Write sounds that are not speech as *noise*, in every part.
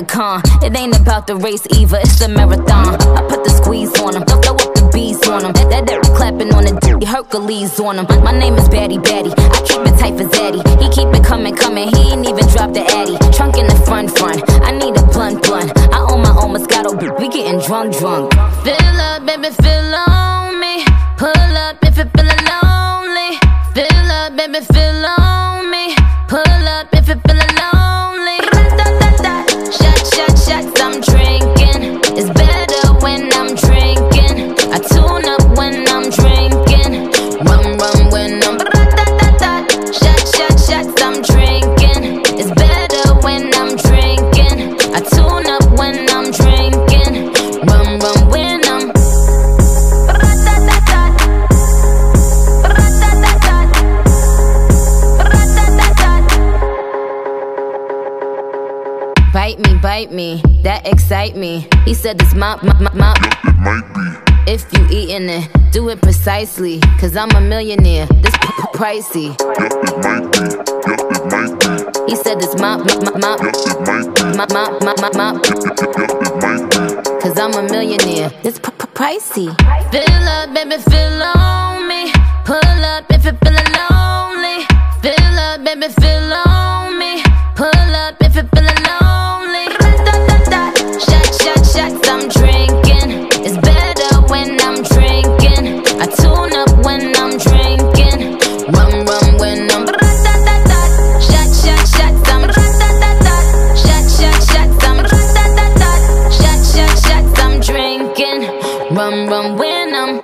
Mega con. It ain't about the race either, it's the marathon. I put the squeeze on him, throw up the bees on him. That that clapping on the Hercules on him. My name is Batty Batty. I keep it tight for Zaddy. He keep it coming, coming. He ain't even dropped the Addy. Trunk in the front, front. I need a blunt, blunt. I own my own Moscato. We getting drunk, drunk. Fill up, baby, fill on me. Pull up if you're feeling lonely. Fill up, baby, fill on me. He said this my, my, my, my It might be. if you eating it, do it precisely. Cause I'm a millionaire, this p- p- pricey. Yup, it might be. Yup, it might be. He said this my, my, my, my, Yup, it might be. my, my, my, my, my, Yup, it might be. cause I'm a millionaire, this p- p- pricey. Fill up, baby, fill on me. Pull up if you're feeling lonely. Fill up, baby, fill on Rum when I'm.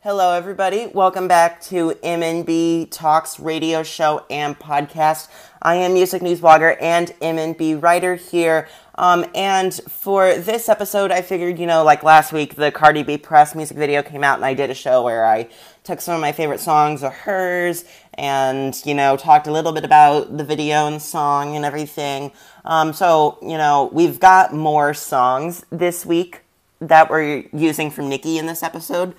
Hello, everybody. Welcome back to MNB Talks radio show and podcast. I am music news blogger and MNB writer here. Um, and for this episode, I figured, you know, like last week, the Cardi B press music video came out, and I did a show where I took some of my favorite songs of hers and, you know, talked a little bit about the video and the song and everything. Um, so, you know, we've got more songs this week that we're using from Nicki in this episode.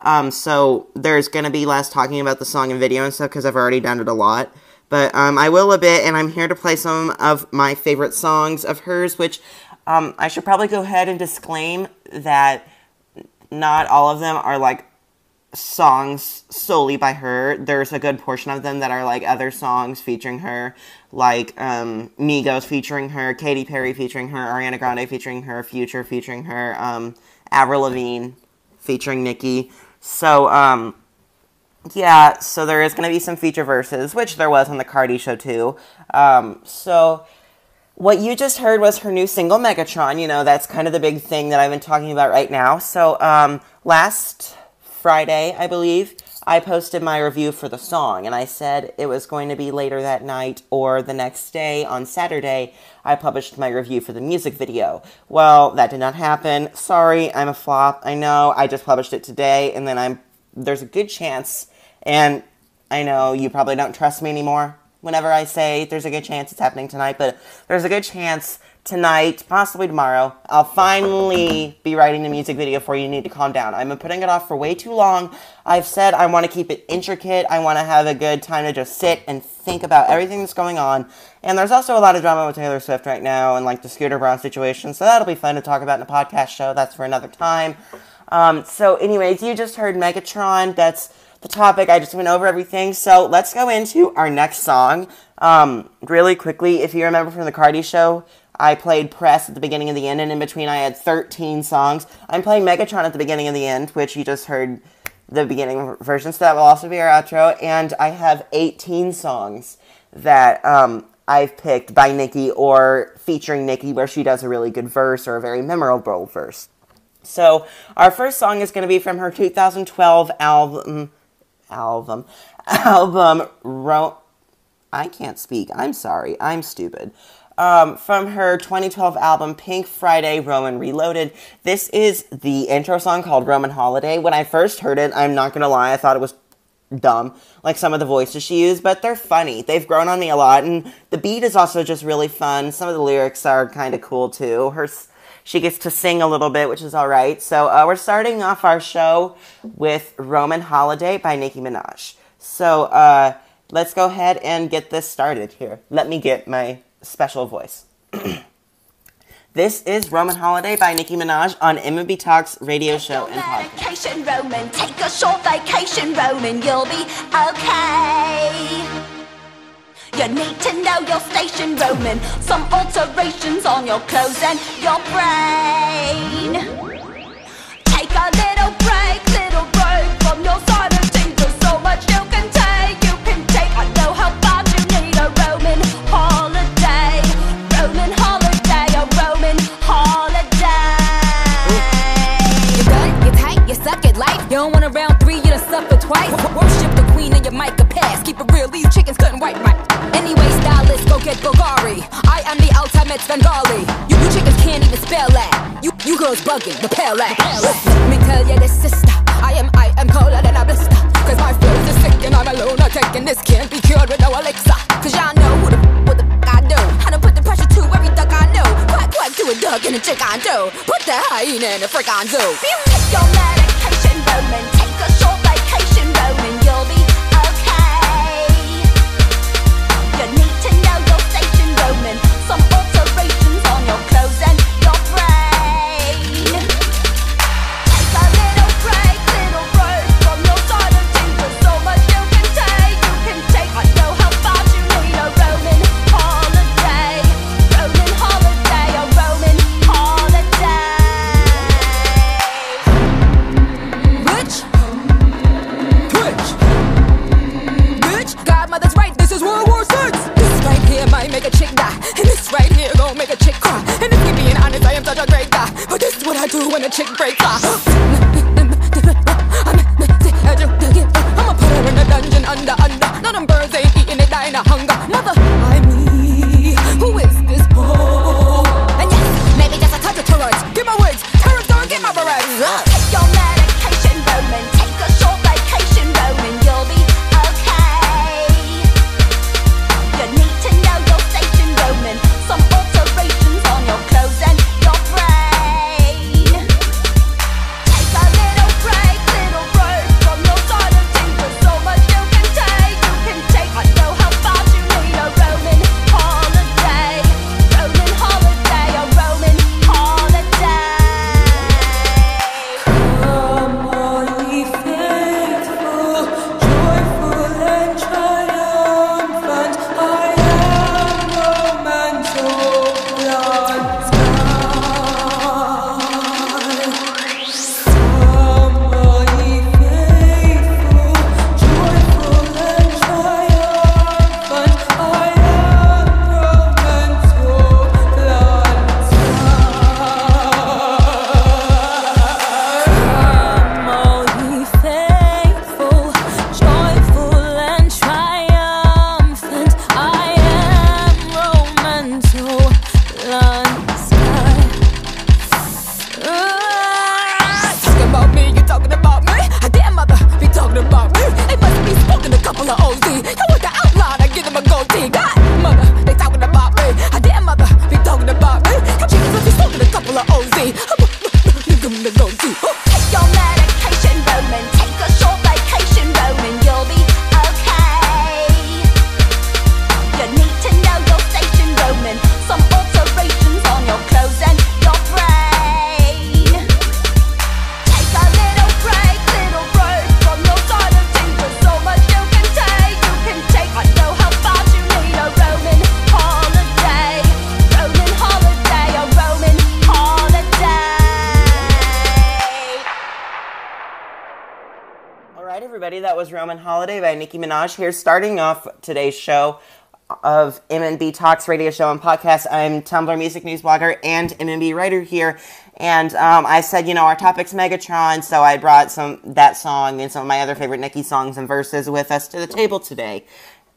Um, so there's gonna be less talking about the song and video and stuff because I've already done it a lot. But um, I will a bit, and I'm here to play some of my favorite songs of hers. Which um, I should probably go ahead and disclaim that not all of them are like songs solely by her. There's a good portion of them that are like other songs featuring her, like um, Migos featuring her, Katy Perry featuring her, Ariana Grande featuring her, Future featuring her, um, Avril Lavigne featuring Nicki. So, um, yeah, so there is going to be some feature verses, which there was on the Cardi show too. Um, so, what you just heard was her new single Megatron. You know, that's kind of the big thing that I've been talking about right now. So, um, last Friday, I believe, I posted my review for the song, and I said it was going to be later that night or the next day on Saturday. I published my review for the music video. Well, that did not happen. Sorry, I'm a flop. I know. I just published it today, and then I'm there's a good chance, and I know you probably don't trust me anymore whenever I say there's a good chance it's happening tonight, but there's a good chance tonight, possibly tomorrow, I'll finally be writing the music video for you. Need to calm down. I've been putting it off for way too long. I've said I want to keep it intricate. I want to have a good time to just sit and think about everything that's going on. And there's also a lot of drama with Taylor Swift right now and like the Scooter Braun situation, so that'll be fun to talk about in a podcast show. That's for another time. Um, so, anyways, you just heard Megatron. That's the topic. I just went over everything. So let's go into our next song. Um, really quickly, if you remember from the Cardi show, I played Press at the beginning and the end, and in between I had 13 songs. I'm playing Megatron at the beginning and the end, which you just heard the beginning version, so that will also be our outro. And I have 18 songs that um, I've picked by Nicki or featuring Nicki, where she does a really good verse or a very memorable verse. So our first song is going to be from her 2012 album. Album. *laughs* Album. Ro- I can't speak. I'm sorry. I'm stupid. Um, from her 2012 album Pink Friday Roman Reloaded. This is the intro song called Roman Holiday. When I first heard it, I'm not gonna lie, I thought it was dumb, like some of the voices she used, but they're funny. They've grown on me a lot, and the beat is also just really fun. Some of the lyrics are kind of cool too. Her she gets to sing a little bit, which is all right. So uh, we're starting off our show with Roman Holiday by Nicki Minaj. So uh, let's go ahead and get this started here. Let me get my special voice. *clears throat* this is Roman Holiday by Nicki Minaj on MNB Talks radio show and podcast. Vacation, Roman. Take a short vacation, Roman. You'll be okay. You need to know your station, Roman. Some alterations on your clothes and your brain. Chickens couldn't wipe right. Anyway, stylist, go get Bulgari. I am the ultimate Svengali. You, you chickens can't even spell that. You, you girls bugging, the pale ass. Let me tell you this, sister. I am, I am colder than a blister. Cause my flows is sick and I'm alone. I'm taking this can't be cured with no elixir. Cause y'all know who the what the I do. I done put the pressure to every duck I know. Quack, quack to a duck and a chick I do. Put the hyena in a frick on zoo. You take your medication, Roman. What I do when a chick breaks off. *gasps* Holiday by Nicki Minaj here, starting off today's show of MNB Talks radio show and podcast. I'm Tumblr music news blogger and MNB writer here. And um, I said, you know, our topic's Megatron, so I brought some that song and some of my other favorite Nicki songs and verses with us to the table today.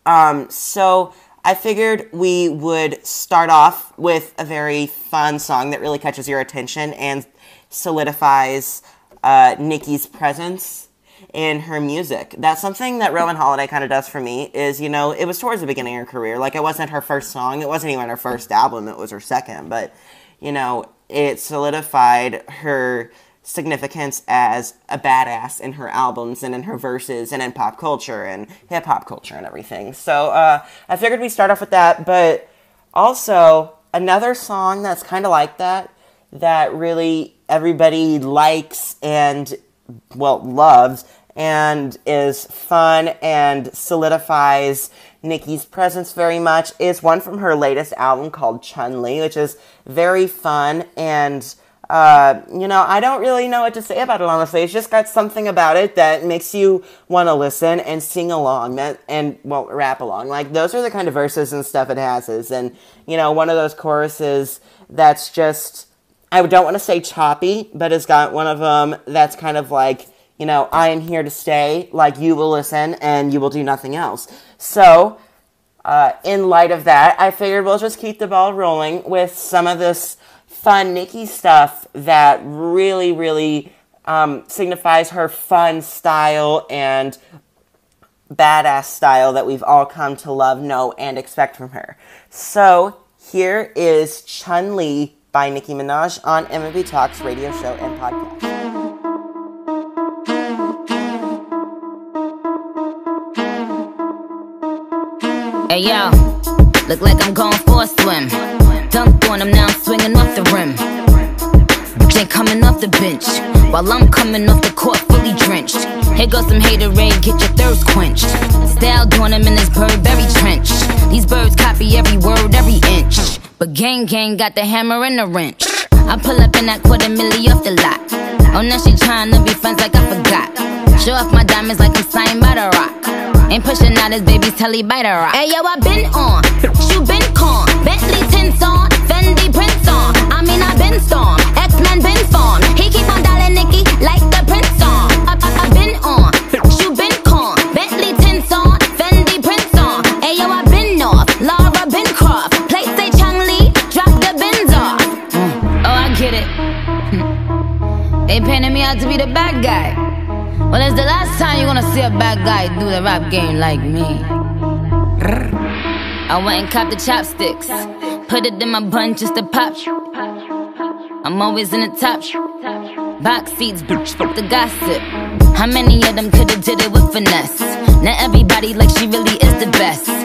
Um, so I figured we would start off with a very fun song that really catches your attention and solidifies uh, Nicki's presence in her music. That's something that Roman Holiday kind of does for me is, you know, it was towards the beginning of her career. Like it wasn't her first song, it wasn't even her first album, it was her second, but you know, it solidified her significance as a badass in her albums and in her verses and in pop culture and hip hop culture and everything. So uh, I figured we'd start off with that, but also another song that's kind of like that, that really everybody likes and, well, loves and is fun and solidifies Nicki's presence very much is one from her latest album called Chun Li, which is very fun and uh, you know, I don't really know what to say about it, honestly. It's just got something about it that makes you want to listen and sing along that, and, well, rap along. Like, those are the kind of verses and stuff it has. Is, and, you know, one of those choruses that's just, I don't want to say choppy, but it's got one of them that's kind of like, you know, I am here to stay, like you will listen and you will do nothing else. So, uh, in light of that, I figured we'll just keep the ball rolling with some of this fun Nicki stuff that really, really um, signifies her fun style and badass style that we've all come to love, know, and expect from her. So, here is Chun Li by Nicki Minaj on MNB Talks radio show and podcast. Hey yo, look like I'm going for a swim. Dunked on him, now I'm swinging off the rim. Ain't coming off the bench, while I'm coming off the court fully drenched. Here goes some haterade, get your thirst quenched. Style doing him in this Burberry trench. These birds copy every word, every inch. But gang gang got the hammer and the wrench. I pull up in that quarter milli off the lot. Oh, now she tryna be friends like I forgot. Show off my diamonds like I'm signed by the rock. Ain't pushing out his baby's telly by the rock. Hey yo, I been on, you been con, Bentley tints on, Fendi prints on. I mean I been storm, X Men been formed. He keep on dialing Nicki like the prince song. I, I, I been on, you been con, Bentley tints on, Fendi prints on. Hey yo, I been off, Laura been. Play say Chun Li, drop the bins off. Mm. Oh, I get it. They painted me out to be the bad guy. Well, it's the last time you're gonna see a bad guy do the rap game like me. I went and copped the chopsticks, put it in my bun just to pop. I'm always in the top. Box seats, bitch, fuck the gossip. How many of them could've did it with finesse? Now everybody like she really is the best.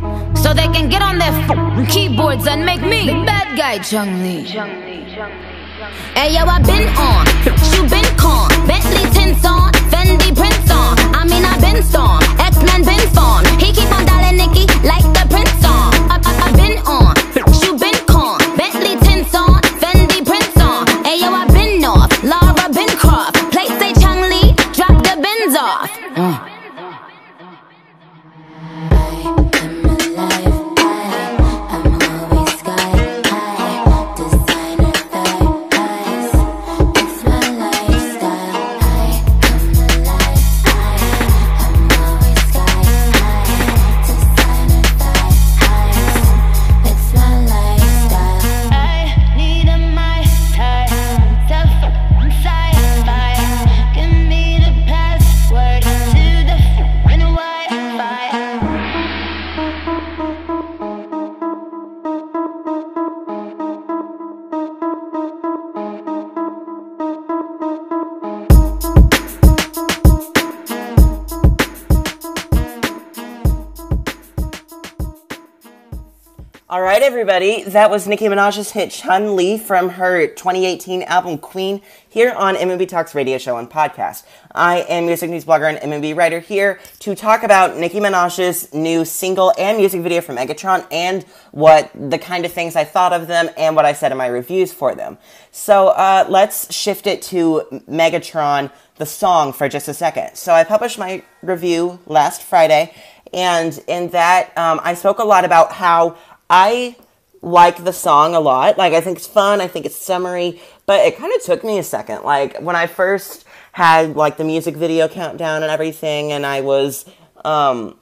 So they can get on their keyboards and make me the bad guy, Chun Li. Hey yo, I been on, you been con, Bentley tints on, Fendi prints on. I mean I been storm, X Men been formed. He keep on dialing Nicki like the prince song. I, I, I been on, right, everybody. That was Nicki Minaj's hit Chun Li from her 2018 album Queen here on MNB Talks radio show and podcast. I am music news blogger and MNB writer here to talk about Nicki Minaj's new single and music video from Megatron and what the kind of things I thought of them and what I said in my reviews for them. So uh, let's shift it to Megatron, the song, for just a second. So I published my review last Friday, and in that um, I spoke a lot about how I like the song a lot. Like, I think it's fun. I think it's summery, but it kind of took me a second. Like, when I first had, like, the music video countdown and everything, and I was, um,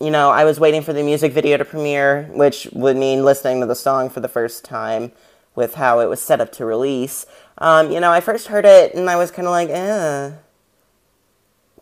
you know, I was waiting for the music video to premiere, which would mean listening to the song for the first time with how it was set up to release. Um, you know, I first heard it and I was kind of like, eh,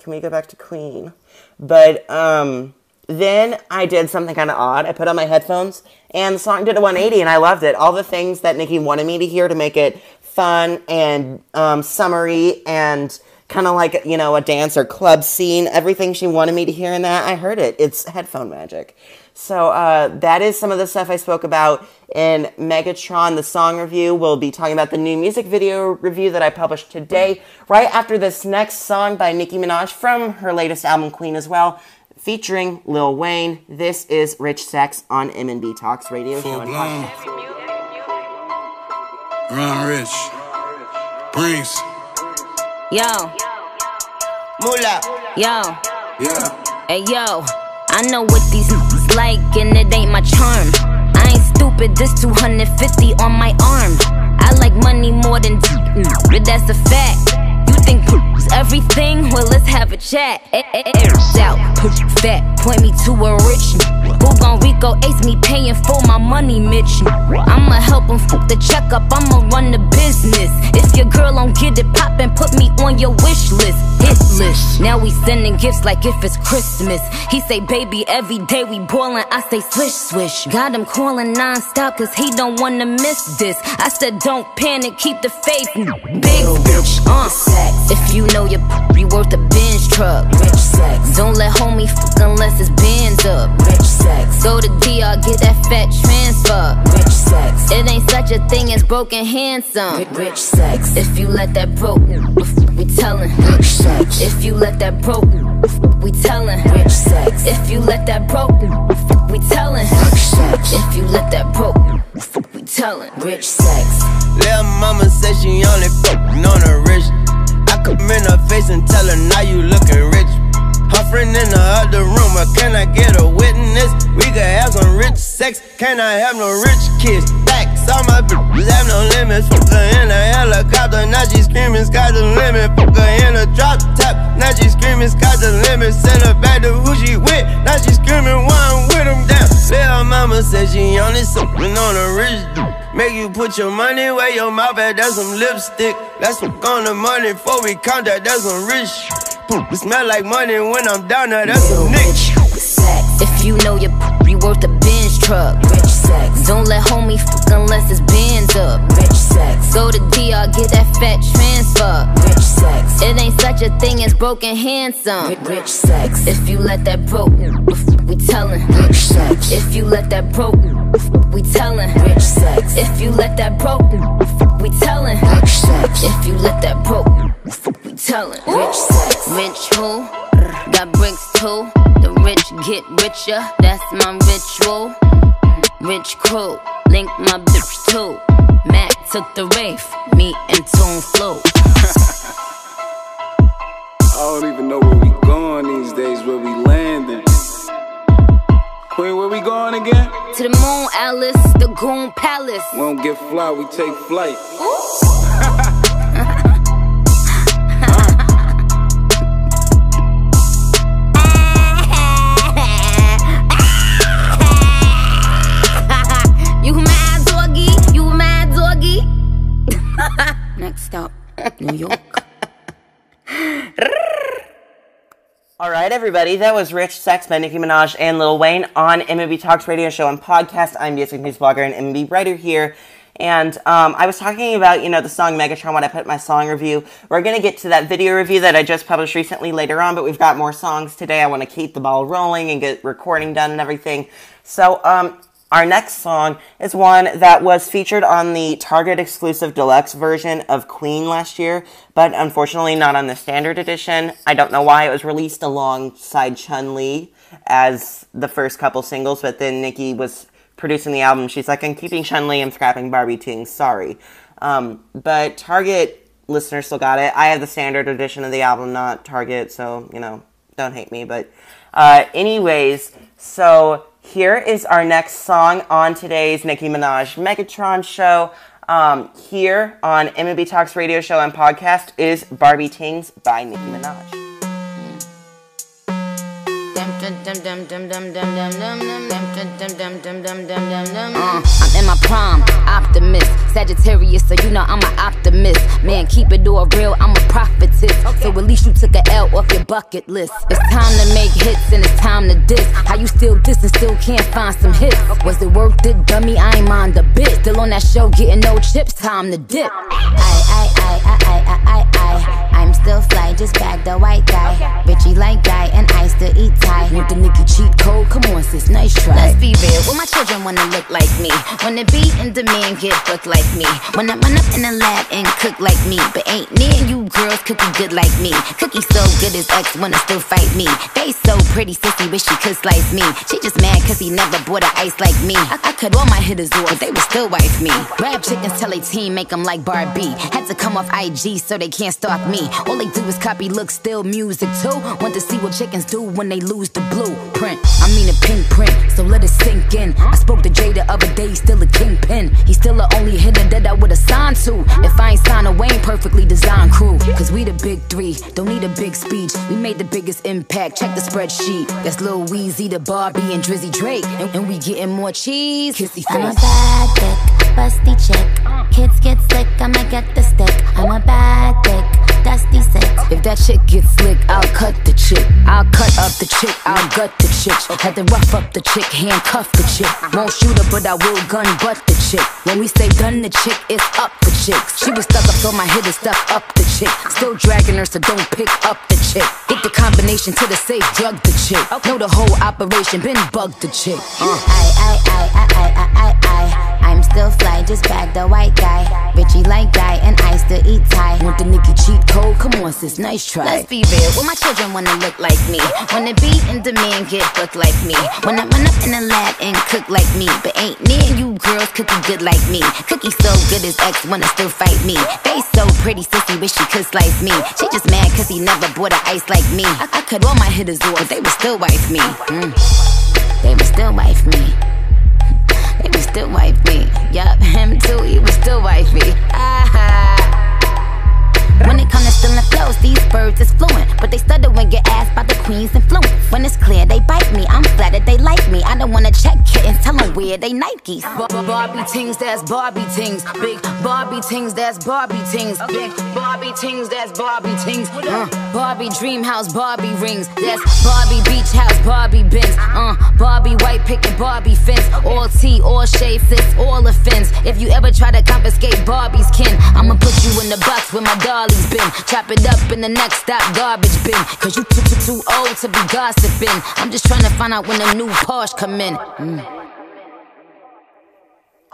can we go back to Queen? But, um, then I did something kind of odd. I put on my headphones and the song did a 180 and I loved it. All the things that Nicki wanted me to hear to make it fun and um, summery and kind of like, you know, a dance or club scene, everything she wanted me to hear in that, I heard it. It's headphone magic. So uh, that is some of the stuff I spoke about in Megatron, the song review. We'll be talking about the new music video review that I published today, right after this next song by Nicki Minaj from her latest album, Queen, as well featuring Lil Wayne. This is Rich Sex on MNB Talks Radio. Full blown. Ron Rich. Breeze. Yo, Moolah. yo, Yeah. hey yo. I know what these niggas like, and it ain't my charm. I ain't stupid, this 250 on my arm. I like money more than mm, but that's a fact. You think everything? Well, let's have a chat. Airs out, push fat, point me to a rich. Who gon' Rico ace me paying for my money, Mitch? I'ma help him fuck the checkup, I'ma run the business. If your girl don't get it poppin', put me on your wish list. Hit list. Now we sending gifts like if it's Christmas. He say, baby, every day we boilin'. I say, swish, swish. Got him calling non-stop cause he don't wanna miss this. I said, don't panic, keep the faith. Big bitch, uh. If you know your you worth a Benz truck. Rich sex. Don't let homie fuck unless it's Benz up. Rich sex. Go to DR, get that fat transfer. Rich sex. It ain't such a thing as broken handsome. Rich sex. If you let that broke, we tellin'. Rich sex. If you let that broke, we tellin'. Rich sex. If you let that broke, we tellin'. Rich sex. If you let that broke, we tellin'. Rich sex. Little mama said she only fucking on the rich. Come in her face and tell her now you looking rich. Her friend in the other room, but can I get a witness? We could have some rich sex, can I have no rich kids? Facts, all my bitches have no limits. Fuck her in a helicopter, now she screaming, sky's the limit. Fuck her in a drop top, now she screaming, sky's the limit. Send her back to who she with, now she screaming, why I'm with him down. Little mama said she only sucking on a rich dude. Make you put your money where your mouth at, that's some lipstick. That's some on the money before we count that, that's some rich. It smell like money when I'm down there, that's some niche. If you know your you worth a Benz truck. Rich sex. Don't let homie fuck unless it's Benz up. Rich sex. Go to DR, get that fat transfer. Rich sex. It ain't such a thing as broken handsome. Rich sex. If you let that broke, we tellin'. Rich sex. If you let that broke, we tellin'. Rich sex. If you let that broke, we tellin'. Rich sex. If you let that broke, we tellin'. Rich sex. Rich who? Got bricks too. The rich get richer, that's my ritual. Rich crew, link my bitch too. Mac took the Wraith, me and Tune flew. *laughs* I don't even know where we going these days, where we landing. Queen, where we going again? To the moon, Alice, the Goon Palace. We don't get fly, we take flight. *laughs* *laughs* Next stop, New York. *laughs* All right, everybody. That was Rich Sex by Nicki Minaj and Lil Wayne on MNB Talks radio show and podcast. I'm music news blogger and MNB writer here. And um, I was talking about, you know, the song Megatron when I put my song review. We're going to get to that video review that I just published recently later on, but we've got more songs today. I want to keep the ball rolling and get recording done and everything. So um, our next song is one that was featured on the Target exclusive deluxe version of Queen last year, but unfortunately not on the standard edition. I don't know why it was released alongside Chun Li as the first couple singles, but then Nicki was producing the album. She's like, I'm keeping Chun Li, I'm scrapping Barbie Ting, sorry. Um, but Target listeners still got it. I have the standard edition of the album, not Target, so, you know, don't hate me. But, uh, anyways, so here is our next song on today's Nicki Minaj Megatron show. Um, here on MNB Talks radio show and podcast is Barbie Tings by Nicki Minaj. Uh, I'm in my prime, optimist, Sagittarius, so you know I'm an optimist. Man, keep it all real, I'm a prophetess. So at least you took a L off your bucket list. It's time to make hits and it's time to diss. How you still diss and still can't find some hits? Was it worth it, dummy? I ain't mind a bit. Still on that show, getting no chips, time to dip. I, I, I, I, I, I, I. I'm still fly, just bag the white guy. Richie like guy, and I still eat Thai. Want the Nicki cheat code? Come on, sis, nice try. Let's be real, well, my children wanna look like me. Wanna be in demand, get booked like me. Wanna run up in the lab and cook like me. But ain't near you girls cooking good like me. Cookie so good his ex wanna still fight me. Face so pretty, sissy, wish she could slice me. She just mad cause he never bought a ice like me. I, I cut all my hitters off, but they would still wife me. Rap chickens tell a team, make them like Barbie. Had to come off IG so they can't stalk me. All they do is copy, look, still music too. Want to see what chickens do when they lose the blueprint. I mean a pink print, so let it sink in. I spoke to Jay the other day, he's still a kingpin. He's still the only hitter that I would've signed to. If I ain't signed a Wayne perfectly designed crew. Cause we the big three, don't need a big speech. We made the biggest impact, check the spreadsheet. That's Lil Weezy, the Barbie, and Drizzy Drake. And, and we getting more cheese, kissy I'm a bad dick, busty chick. Kids get slick, I'ma get the stick. I'm a bad dick, dusty sick. If that chick gets slick, I'll cut the chick. I'll cut up the chick, I'll gut the chick. Had to rough up the chick, handcuff the chick. Won't shoot her, but I will gun butt the chick. When we say done the chick, it's up the chicks. She was stuck up, so my hitter stuck up the chick. Still dragging her, so don't pick up the chick. Get the combination to the safe, drug the chick. Know the whole operation, been bugged the chick. Uh. I, I, I, I, I, I, I, I. I'm still fly, just bag the white guy. Richie like guy, and I still eat Thai. Want the Nicki cheat code? Come on, sis, nice try. Let's be real, well, my children wanna look like me. Wanna be in demand, get booked like me. Wanna run up in the lab and cook like me. But ain't near you girls cooking good like me. Cookie so good his ex wanna still fight me. Face so pretty, sissy, wish she could slice me. She just mad cause he never bought a ice like me. I, I cut all my hitters off, but they would still wife me. Mm. They would still wife me. They would still wife me. Yup, him too, he would still wife me. Ah. When it comes to stealing flows, these birds is fluent. But they stutter when get asked by the queen's influence. When it's clear, they bite me. I'm flattered they like me. I don't wanna check kittens, tell them where they Nikes. Bar- bar- Barbie tings, that's Barbie tings. Big Barbie tings, that's Barbie tings. Big Barbie tings, that's Barbie tings. Uh, Barbie dream house, Barbie rings. That's Barbie beach house, Barbie bins. Uh, Barbie white picket, Barbie fence. All tea, all shade fits, all offense. If you ever try to confiscate Barbie's kin, I'ma put you in the box with my dolly's been. Chop it up in the next stop, garbage bin. Cause you too, too, too old to be gossiping. I'm just trying to find out when the new Porsche come in. Mm.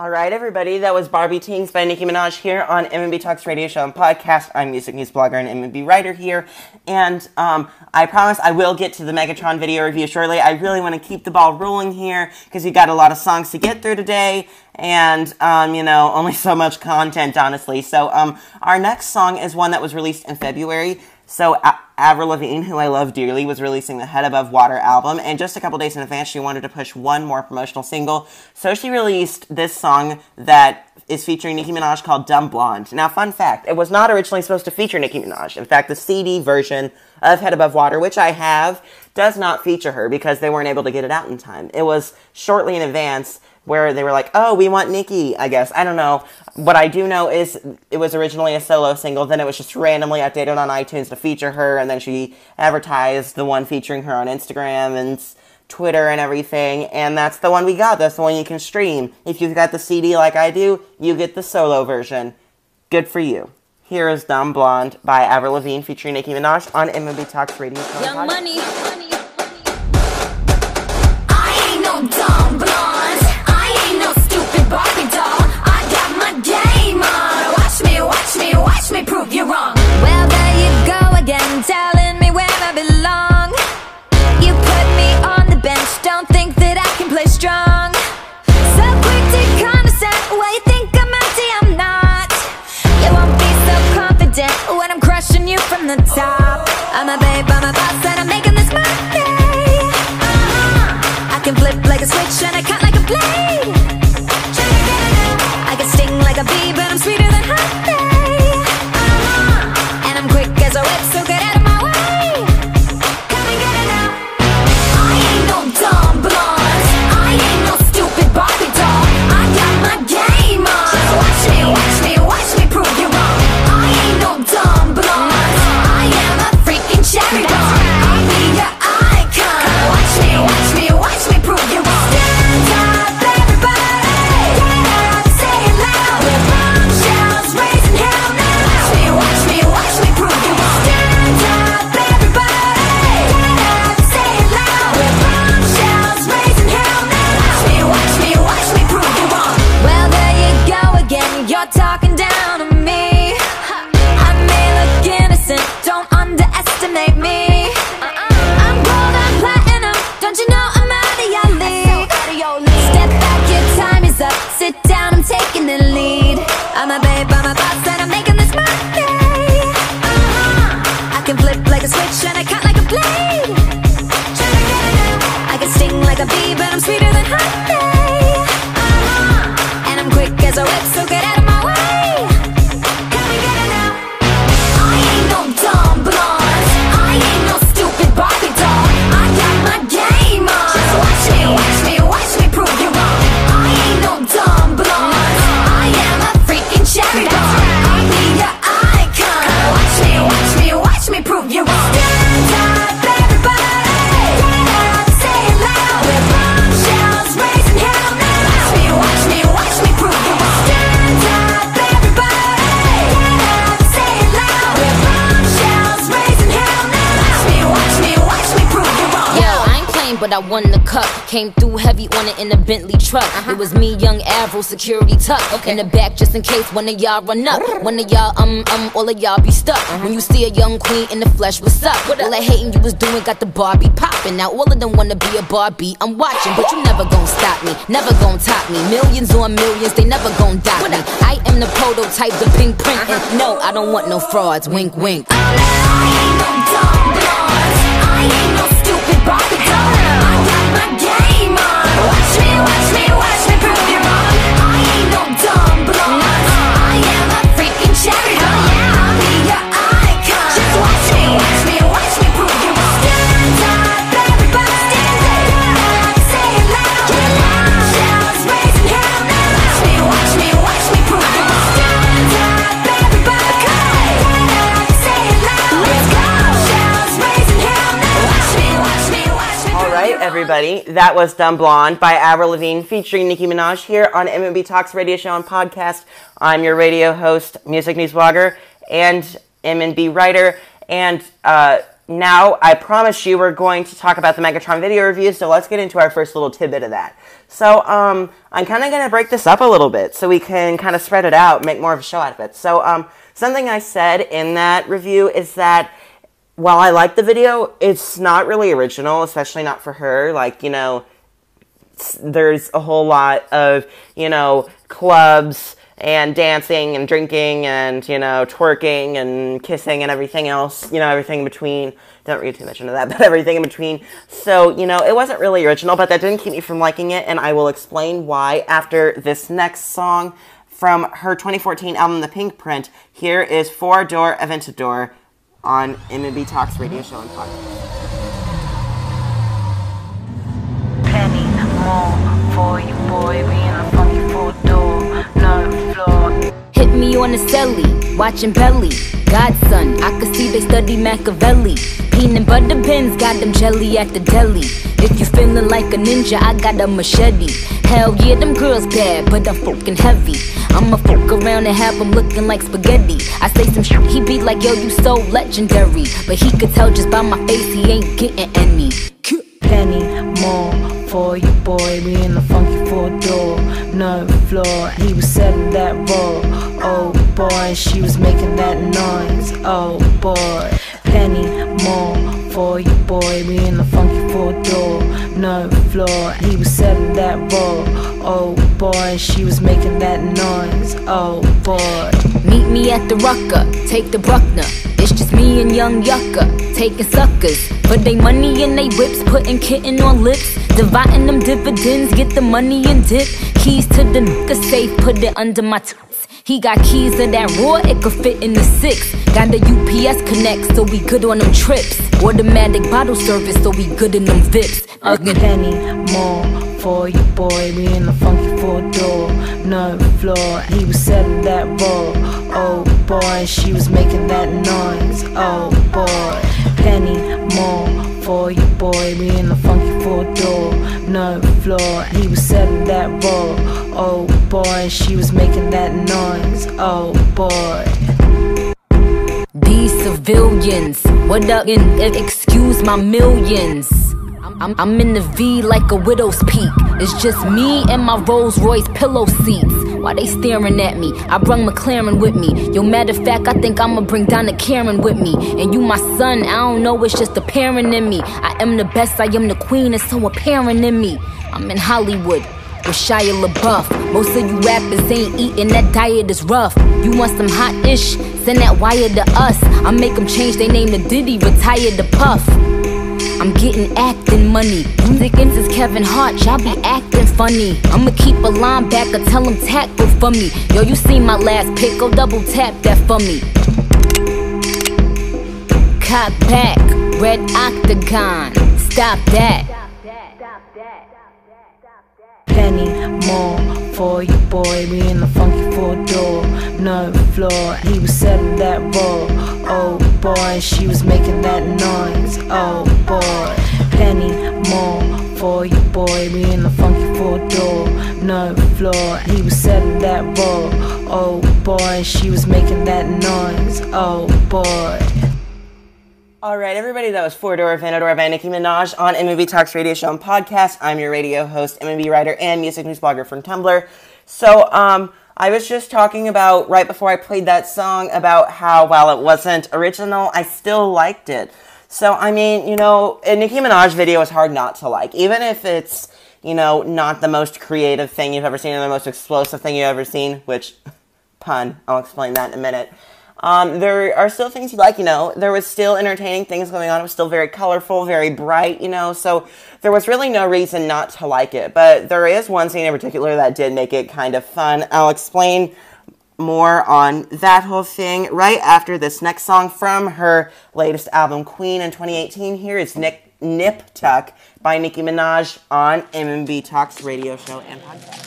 All right, everybody, that was Barbie Tings by Nicki Minaj here on MNB Talks radio show and podcast. I'm music news blogger and MNB writer here, and um, I promise I will get to the Megatron video review shortly. I really want to keep the ball rolling here because we got a lot of songs to get through today, and um, you know, only so much content, honestly. So, um, our next song is one that was released in February. So A- Avril Lavigne, who I love dearly, was releasing the Head Above Water album, and just a couple days in advance, she wanted to push one more promotional single. So she released this song that is featuring Nicki Minaj called Dumb Blonde. Now, fun fact, it was not originally supposed to feature Nicki Minaj. In fact, the CD version of Head Above Water, which I have, does not feature her because they weren't able to get it out in time. It was shortly in advance where they were like, oh, we want Nicki, I guess. I don't know. What I do know is it was originally a solo single, then it was just randomly updated on iTunes to feature her, and then she advertised the one featuring her on Instagram and Twitter and everything, and that's the one we got. That's the one you can stream. If you've got the CD like I do, you get the solo version. Good for you. Here is Dumb Blonde by Avril Lavigne featuring Nicki Minaj on MNB Talks Radio. Young. Money. me prove you wrong. Well there you go again telling me where I belong. You put me on the bench don't think that I can play strong. So quick to condescend Why you think I'm empty? I'm not. You won't be so confident when I'm crushing you from the top. I'm a babe I'm a boss and I'm making this money. Uh -huh. I can flip like a switch and I cut like a blade. Flip like a switch and I cut like a blade. But I won the cup. Came through heavy on it in a Bentley truck. It was me, young Avril, security tuck. In the back, just in case one of y'all run up. One of y'all, um, um, all of y'all be stuck. When you see a young queen in the flesh, what's up? All that hating you was doing got the Barbie popping. Now all of them wanna be a Barbie. I'm watching, but you never gon' stop me, never gon' top me. Millions on millions, they never gon' dot me. I am the prototype, the pink print. And no, I don't want no frauds. Wink, wink. I ain't no dumb. I ain't me, watch me, watch me everybody. That was Dumb Blonde by Avril Lavigne featuring Nicki Minaj here on MNB Talks radio show and podcast. I'm your radio host, music news blogger, and MNB writer. And uh, now I promise you we're going to talk about the Megatron video review. So let's get into our first little tidbit of that. So um, I'm kind of going to break this up a little bit so we can kind of spread it out, make more of a show out of it. So um, something I said in that review is that while I like the video, it's not really original, especially not for her. Like, you know, there's a whole lot of, you know, clubs and dancing and drinking and, you know, twerking and kissing and everything else, you know, everything in between. Don't read too much into that, *laughs* but everything in between. So, you know, it wasn't really original, but that didn't keep me from liking it, and I will explain why after this next song from her 2014 album, The Pink Print. Here is Four Door Aventador on MNB Talks radio show and podcast. penny boy. Being a funky me on the celly, watching belly. Godson, I could see they study Machiavelli. Peanut butter pins got them jelly at the deli. If you feeling like a ninja, I got a machete. Hell yeah, them girls bad, but I'm fucking heavy. I'ma fuck around and have them looking like spaghetti. I say some shit, he be like, yo, you so legendary. But he could tell just by my face, he ain't getting any. penny more for you, boy. We in the funky four door, no floor. He was selling that raw, oh boy. She was making that noise, oh boy. Penny more for you, boy. We in the funky four door, no floor. He was selling that raw, oh boy. She was making that noise, oh boy. Meet me at the Rucker, take the Bruckner. It's just me and young Yucca, taking suckers. Put they money in they whips, putting kitten on lips. Dividing them dividends, get the money and dip. Keys to the nigga safe, put it under my. He got keys to that raw, it could fit in the six. Got the UPS connect, so we good on them trips. Automatic bottle service, so we good in them vips. A penny more for you, boy. We in the funky four door, no floor. He was setting that roll, oh boy. She was making that noise, oh boy. Penny more for you, boy. We in the funky four door, no floor. He was selling that raw, oh boy. She was making that noise, oh boy. These civilians, what up? Excuse my millions. I'm, I'm in the V like a widow's peak. It's just me and my Rolls Royce pillow seats. Why they staring at me? I brung McLaren with me. Yo, matter of fact, I think I'ma bring the Karen with me. And you, my son, I don't know, it's just apparent in me. I am the best, I am the queen, it's so apparent in me. I'm in Hollywood. with Shia LaBeouf. Most of you rappers ain't eating, that diet is rough. You want some hot ish? Send that wire to us. I make them change their name to Diddy, retire to Puff. I'm getting acting money. Niggas is Kevin Hart, y'all be acting funny. I'ma keep a linebacker, tell him tackle for me. Yo, you seen my last pick, go double tap that for me. Cock back, red octagon, stop that. penny more for you, boy. We in the funky four door, no floor. He was selling that raw, oh boy. She was making that noise, oh boy. Penny more for you, boy. We in the funky four door, no floor. He was selling that raw, oh boy. She was making that noise, oh boy. All right, everybody, that was Four Door Aventador by Nicki Minaj on MNB Talks radio show and podcast. I'm your radio host, MNB writer, and music news blogger from Tumblr. So, um, I was just talking about right before I played that song about how while it wasn't original, I still liked it. So, I mean, you know, a Nicki Minaj video is hard not to like, even if it's, you know, not the most creative thing you've ever seen or the most explosive thing you've ever seen, which, *laughs* pun, I'll explain that in a minute. Um, there are still things you like, you know. There was still entertaining things going on. It was still very colorful, very bright, you know. So there was really no reason not to like it. But there is one scene in particular that did make it kind of fun. I'll explain more on that whole thing right after this next song from her latest album, Queen, in 2018. Here is Nick Nip Tuck by Nicki Minaj on MNB Talks radio show and podcast.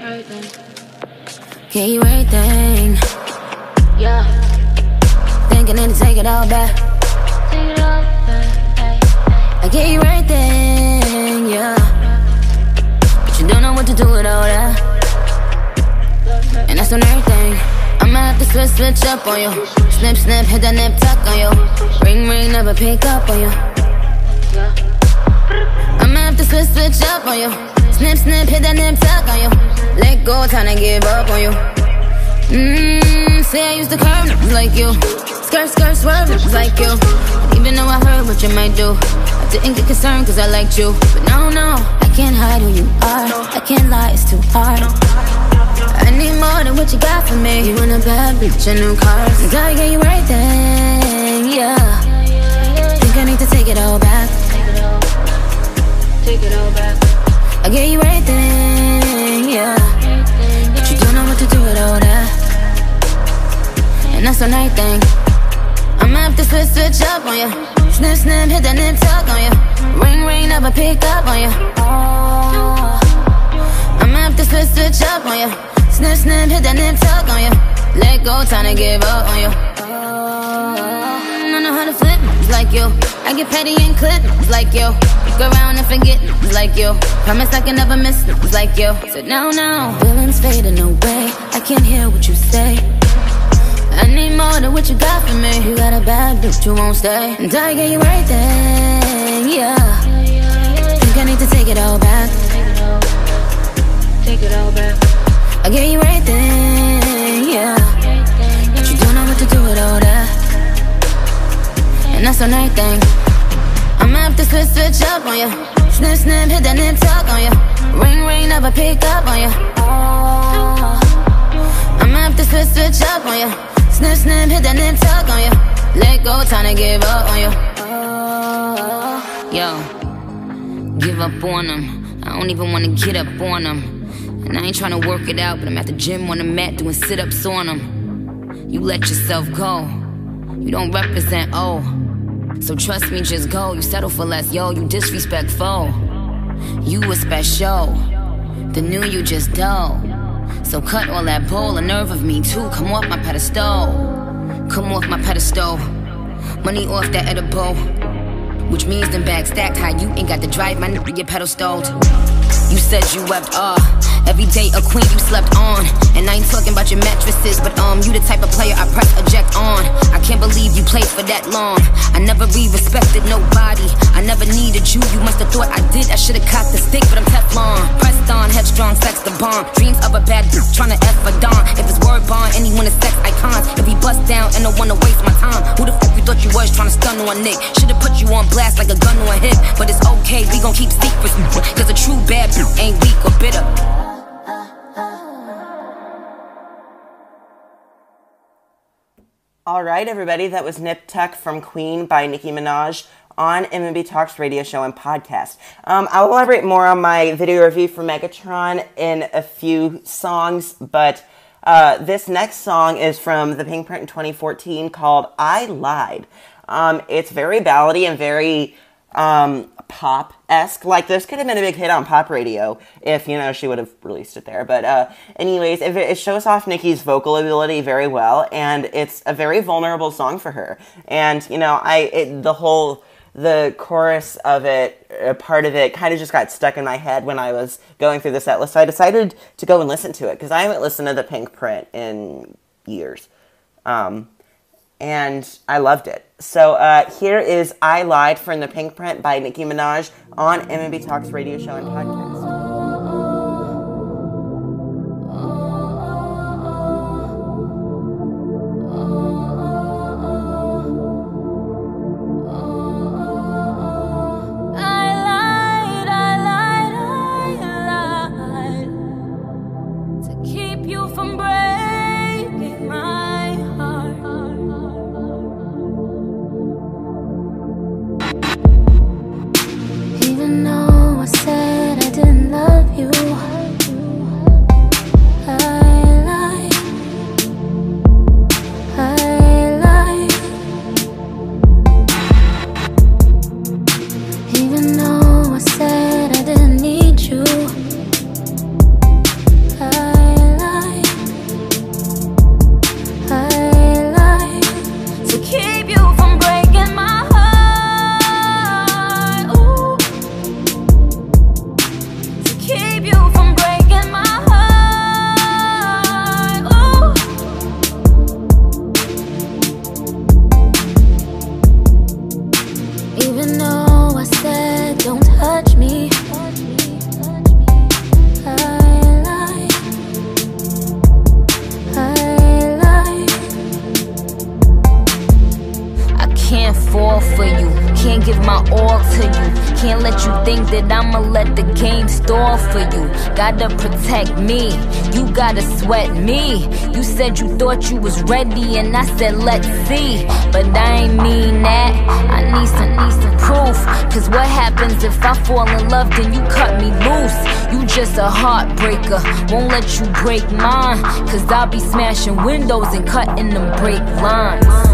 Everything. Get you everything. Yeah. Thinking to take it all back. Take it all back. I get you everything, yeah. But you don't know what to do with all that. And that's on everything. I'ma have to switch, switch up on you. Snip, snip, hit that nip tuck on you. Ring, ring, never pick up on you. I'ma have to switch, switch up on you. Snip, snip, hit that nip tuck on you. Let go, time to give up on you. Mmm, say I used to curve like you. Skirt, skirt, swerve niggas like you. Even though I heard what you might do, I didn't get concerned cause I liked you. But no, no, I can't hide who you are. I can't lie, it's too hard. I need more than what you got for me. You want a bad bitch, and new car. Gotta get you everything, yeah. Think I need to take it all back. Take it all back. I get you everything, yeah. But you don't know what to do with all that. And that's a night thing. I'ma have to switch, switch up on you. Snip, snip, hit that nip tuck on you. Ring, ring, never pick up on you. Oh. I'ma have to switch, switch up on you. Snip, snip, hit that nip tuck on you. Let go, time to give up on you. How to flip like you. I get petty and clip like you. Look around and forget like you. Promise I can never miss like you. So now, now, feelings fading away. I can't hear what you say. I need more than what you got for me. You got a bad bitch, you won't stay. And I get you everything, yeah. Think I need to take it all back. Take it all back. I get you everything, yeah. But you don't know what to do with all that. And that's a night thing. I'ma have to switch, switch up on you. Snip, snip, hit that nip tuck on you. Ring, ring, never pick up on you. Oh. I'ma have to switch, switch up on you. Snip, snip, hit that nip tuck on you. Let go, time to give up on you. Oh. Yo, give up on them. I don't even wanna get up on them. And I ain't tryna work it out, but I'm at the gym on the mat doing sit ups on them. You let yourself go. You don't represent O. So trust me, just go. You settle for less, yo. You disrespectful. You was special. The new you just dull. So cut all that bull. A nerve of me too. Come off my pedestal. Come off my pedestal. Money off that edible. Which means them bags stacked high. You ain't got to drive my nigga, your pedal stalled. You said you wept, ah. Every day a queen you slept on. And I ain't talking about your mattresses, but um, you the type of player I press eject on. I can't believe you played for that long. I never re respected nobody. I never needed you. You must have thought I did. I should have cocked the stick, but I'm Teflon. Pressed on, headstrong. strong, sex the bomb. Dreams of a bad bitch tryna F a Don. If it's word bond, anyone is sex icons. If we bust down and don't wanna waste my time, who the fuck you thought you was tryna stun on Nick? Should've put you on blast like a gun on a hip. But it's okay, we gon' keep secrets. Cause a true bad bitch ain't weak or bitter. All right, everybody, that was Nip Tuck from Queen by Nicki Minaj on MNB Talks radio show and podcast. Um, I'll elaborate more on my video review for Megatron in a few songs, but uh, this next song is from the Pink Print in 2014 called I Lied. Um, it's very ballady and very um, pop esque. Like this could have been a big hit on pop radio if you know she would have released it there. But uh, anyways, it, it shows off Nicki's vocal ability very well, and it's a very vulnerable song for her. And you know, I it, the whole the chorus of it, a part of it, kind of just got stuck in my head when I was going through the set list. So I decided to go and listen to it because I haven't listened to the Pink Print in years. Um, and I loved it. So uh, here is I Lied from the Pink Print by Nicki Minaj on MNB Talks radio show and podcast. Gotta protect me, you gotta sweat me. You said you thought you was ready, and I said, let's see. But I ain't mean that. I need some, need some proof. Cause what happens if I fall in love, then you cut me loose? You just a heartbreaker, won't let you break mine. Cause I'll be smashing windows and cutting them break lines.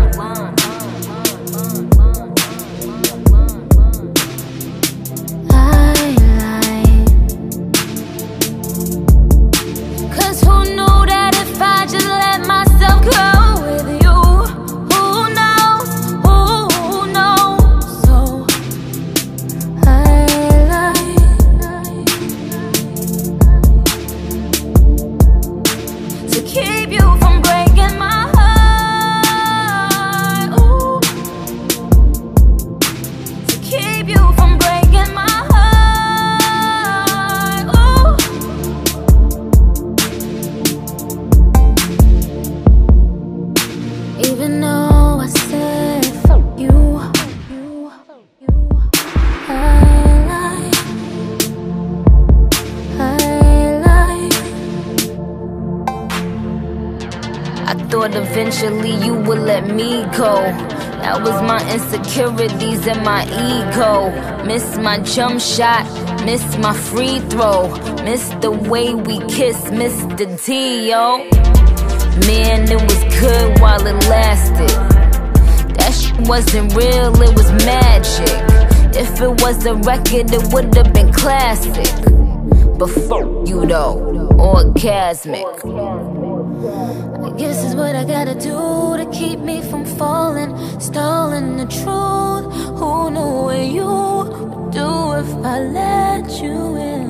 My jump shot, miss my free throw, miss the way we kiss, miss the D, yo. Man, it was good while it lasted. That shit wasn't real, it was magic. If it was a record, it would have been classic. But fuck you though, orgasmic. I guess is what I gotta do to keep me from falling, stalling the truth. Who knew where you if I let you in?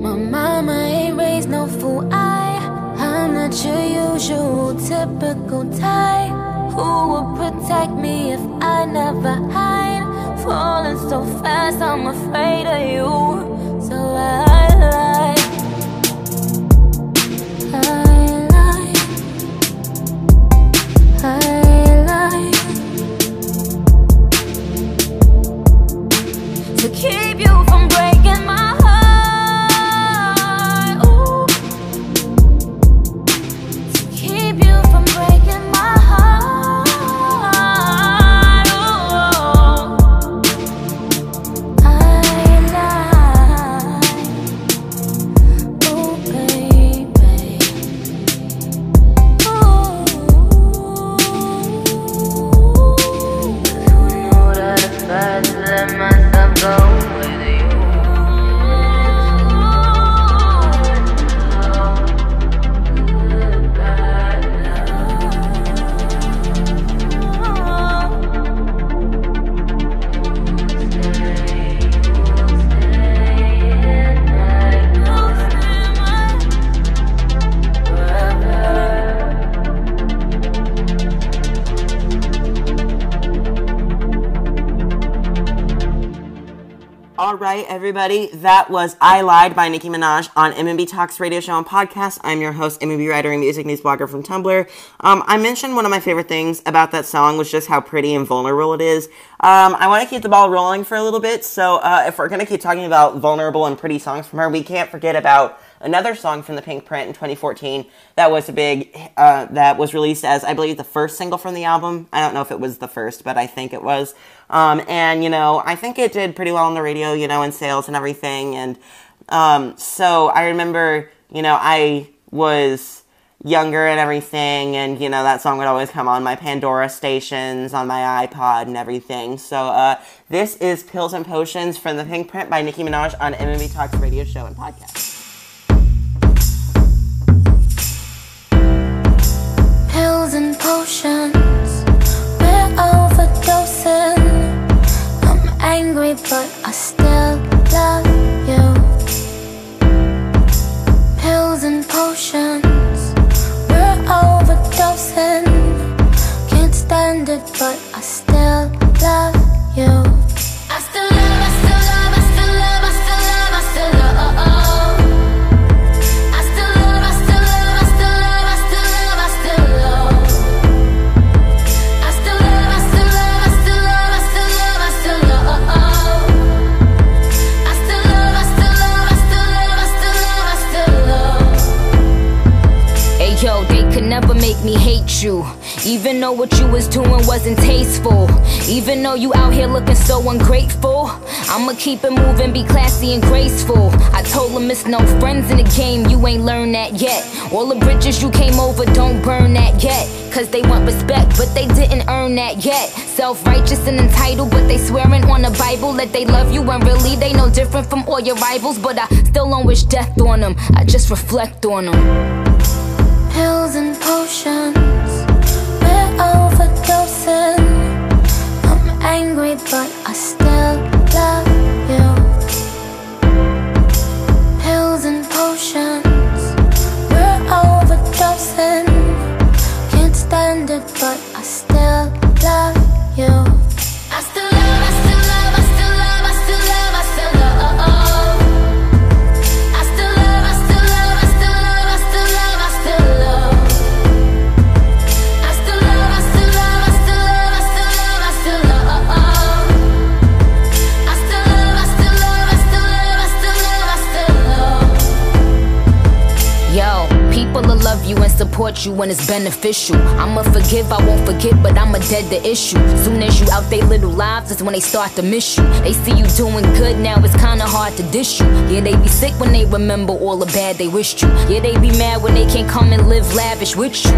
My mama ain't raised no fool. I, I'm not your usual typical type. Who would protect me if I never hide? Falling so fast, I'm afraid of you. Everybody. That was I Lied by Nicki Minaj on MNB Talks radio show and podcast. I'm your host, MNB writer and music news blogger from Tumblr. Um, I mentioned one of my favorite things about that song was just how pretty and vulnerable it is. Um, I want to keep the ball rolling for a little bit, so uh, if we're going to keep talking about vulnerable and pretty songs from her, we can't forget about another song from the Pink Print in 2014 that was a big uh, that was released as I believe the first single from the album. I don't know if it was the first, but I think it was. Um, and you know, I think it did pretty well on the radio, you know, in sales and everything. And um, so I remember, you know, I was younger and everything, and you know that song would always come on my Pandora stations, on my iPod, and everything. So uh, this is "Pills and Potions" from the Pink Print by Nicki Minaj on MNB Talks radio show and podcast. Pills and potions. We're overdosing. I'm angry, but I still love you. Pills and potions. We're overdosing. Can't stand it, but I still love you. You. Even though what you was doing wasn't tasteful. Even though you out here looking so ungrateful. I'ma keep it moving, be classy and graceful. I told them it's no friends in the game, you ain't learned that yet. All the bridges you came over, don't burn that yet. Cause they want respect, but they didn't earn that yet. Self righteous and entitled, but they swearing on the Bible that they love you when really they no different from all your rivals. But I still don't wish death on them, I just reflect on them. And potions. We're overdosing. I'm angry, but I still you when it's beneficial. I'ma forgive, I won't forget, but I'ma dead the issue. Soon as you out they little lives, is when they start to miss you. They see you doing good now, it's kinda hard to dish you. Yeah, they be sick when they remember all the bad they wished you. Yeah, they be mad when they can't come and live lavish with you.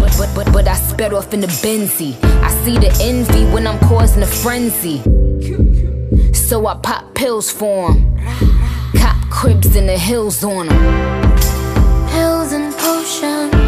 But but but but I sped off in the Benzie. I see the envy when I'm causing a frenzy. So I pop pills for 'em. Cop cribs in the hills on 'em. pills and potions.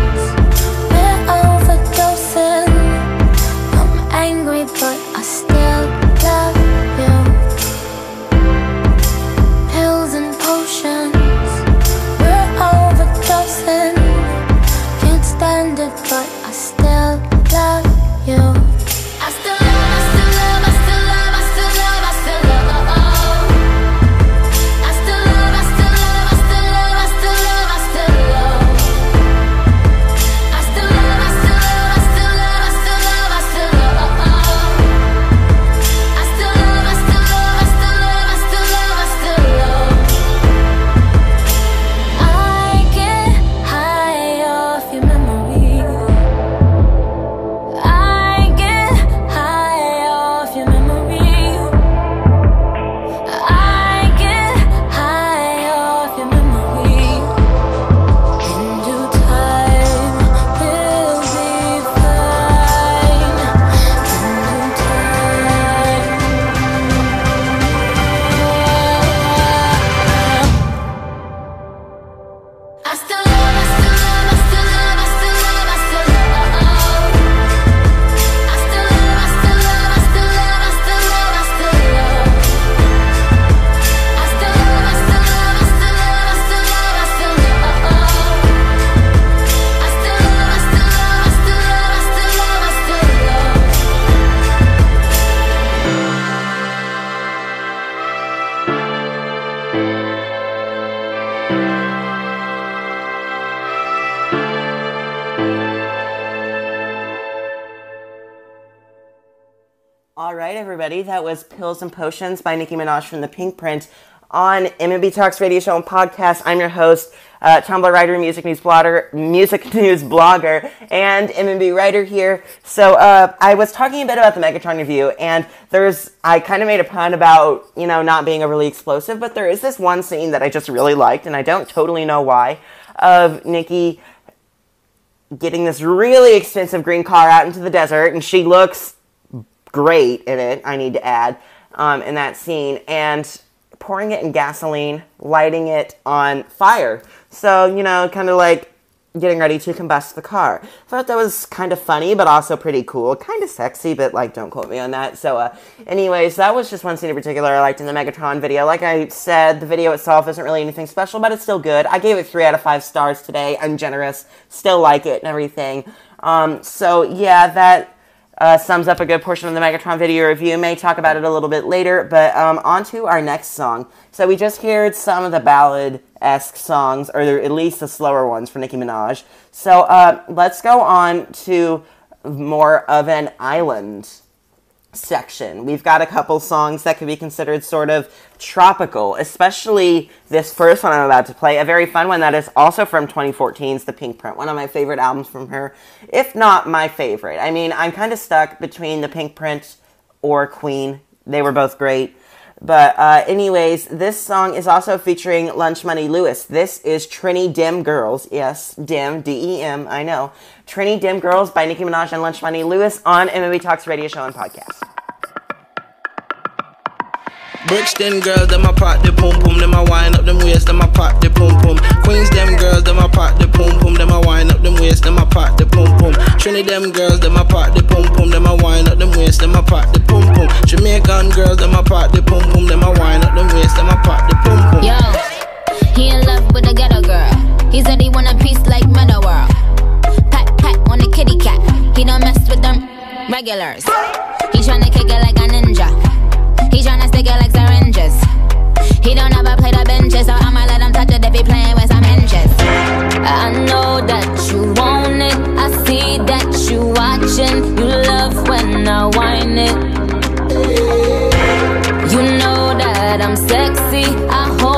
Was Pills and Potions by Nicki Minaj from the Pink Print on MNB Talks Radio Show and Podcast. I'm your host, uh, Tumblr writer, music news blogger, music *laughs* news blogger, and MNB writer here. So uh, I was talking a bit about the Megatron review, and there's I kind of made a pun about you know not being overly explosive, but there is this one scene that I just really liked, and I don't totally know why, of Nicki getting this really expensive green car out into the desert, and she looks great in it, I need to add, um, in that scene, and pouring it in gasoline, lighting it on fire. So, you know, kind of like getting ready to combust the car. Thought that was kind of funny, but also pretty cool. Kind of sexy, but like, don't quote me on that. So, uh, anyways, that was just one scene in particular I liked in the Megatron video. Like I said, the video itself isn't really anything special, but it's still good. I gave it three out of five stars today. I'm generous. Still like it and everything. Um, so yeah, that uh, sums up a good portion of the Megatron video review. May talk about it a little bit later, but um, on to our next song. So we just heard some of the ballad-esque songs, or at least the slower ones for Nicki Minaj. So uh, let's go on to more of an island section. We've got a couple songs that could be considered sort of tropical, especially this first one I'm about to play, a very fun one that is also from 2014's The Pink Print, one of my favorite albums from her, if not my favorite. I mean, I'm kind of stuck between The Pink Print or Queen. They were both great. But uh, anyways, this song is also featuring Lunch Money Lewis. This is Trini Dem Girls. Yes, Dim, D-E-M, I know. Trini Dem Girls by Nicki Minaj and Lunch Money Lewis on MNB Talks Radio Show and Podcast. Brixton girls, them a pop the pum pum, them a wind up them waist, them a pop the pum pum. Queens, them girls, them a pop the pum pum, them a wind up them waist, them a pop the pum pum. Trinity, them girls, them a pop the pum pum, them a wind up them waist, them a pop the pum pum. Jamaican girls, them a pop the pum pum, them a wind up them waist, them a pop the pum pum. Yo, he in love with a ghetto girl. He said he want a piece like Meadow World. Pat pat on the kitty cat. He don't mess with them regulars. He tryna kick it like a ninja. He tryna stick it like syringes. He don't ever play the benches, so I'ma let him touch it if he playing with some inches. Uh, I know that you want it. I see that you watching. You love when I whine it. You know that I'm sexy. I hope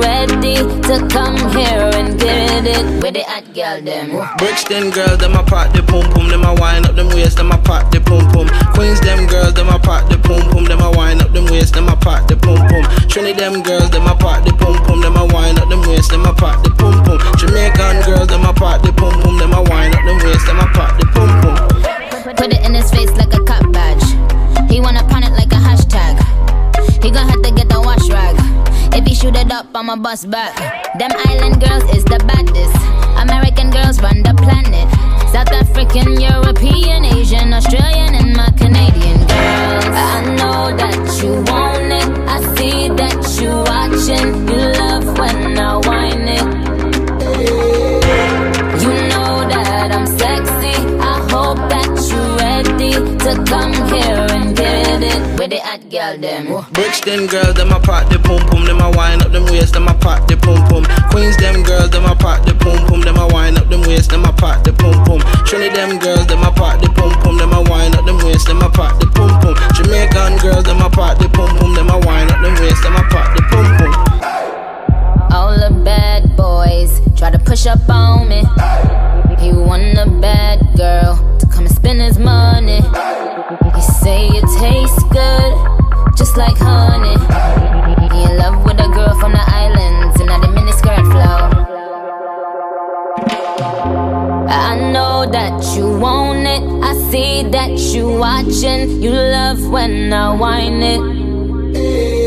ready to come here and get it with the hot girl them. Brixton girls, them a pop the pum pum, them a wind up them waist, them a pop the pum pum. Queens, them girls, them a pop the pum pum, them a wind up them waist, them a pop the pum pum. Trinity, them girls, them a pop the pum pum, them a wind up them waist, them a pop the pum pum. Jamaican girls, them a pop the pum pum, them a wind up them waist, them a pop the pum pum. Put it in his face like a cop badge. He wanna pun it like a hashtag. It up, I'ma back. Them island girls is the baddest. American girls run the planet. South African, European, Asian, Australian, and my Canadian girls. I know that you want it. I see that you watching. You love when I whine it. You know that I'm sexy. I hope that you're ready to come here it with the hot girl them. Brixton girls, them a pop the pum pum, them a wind up them waist, them a pop the pum pum. Queens, them girls, them a pop the pum pum, them a wind up them waist, them a pop the pum pum. Trinity, them girls, them a pop the pum pum, them a wind up them waist, them a pop the pum pum. Jamaican girls, them a pop the pum pum, them a wind up them waist, them a pop the pum pum. All the bad boys try to push up on me. He want a bad girl come and spend his money. He say it tastes good, just like honey. He in love with a girl from the islands and not the miniskirt flow. I know that you want it. I see that you watching. You love when I whine it.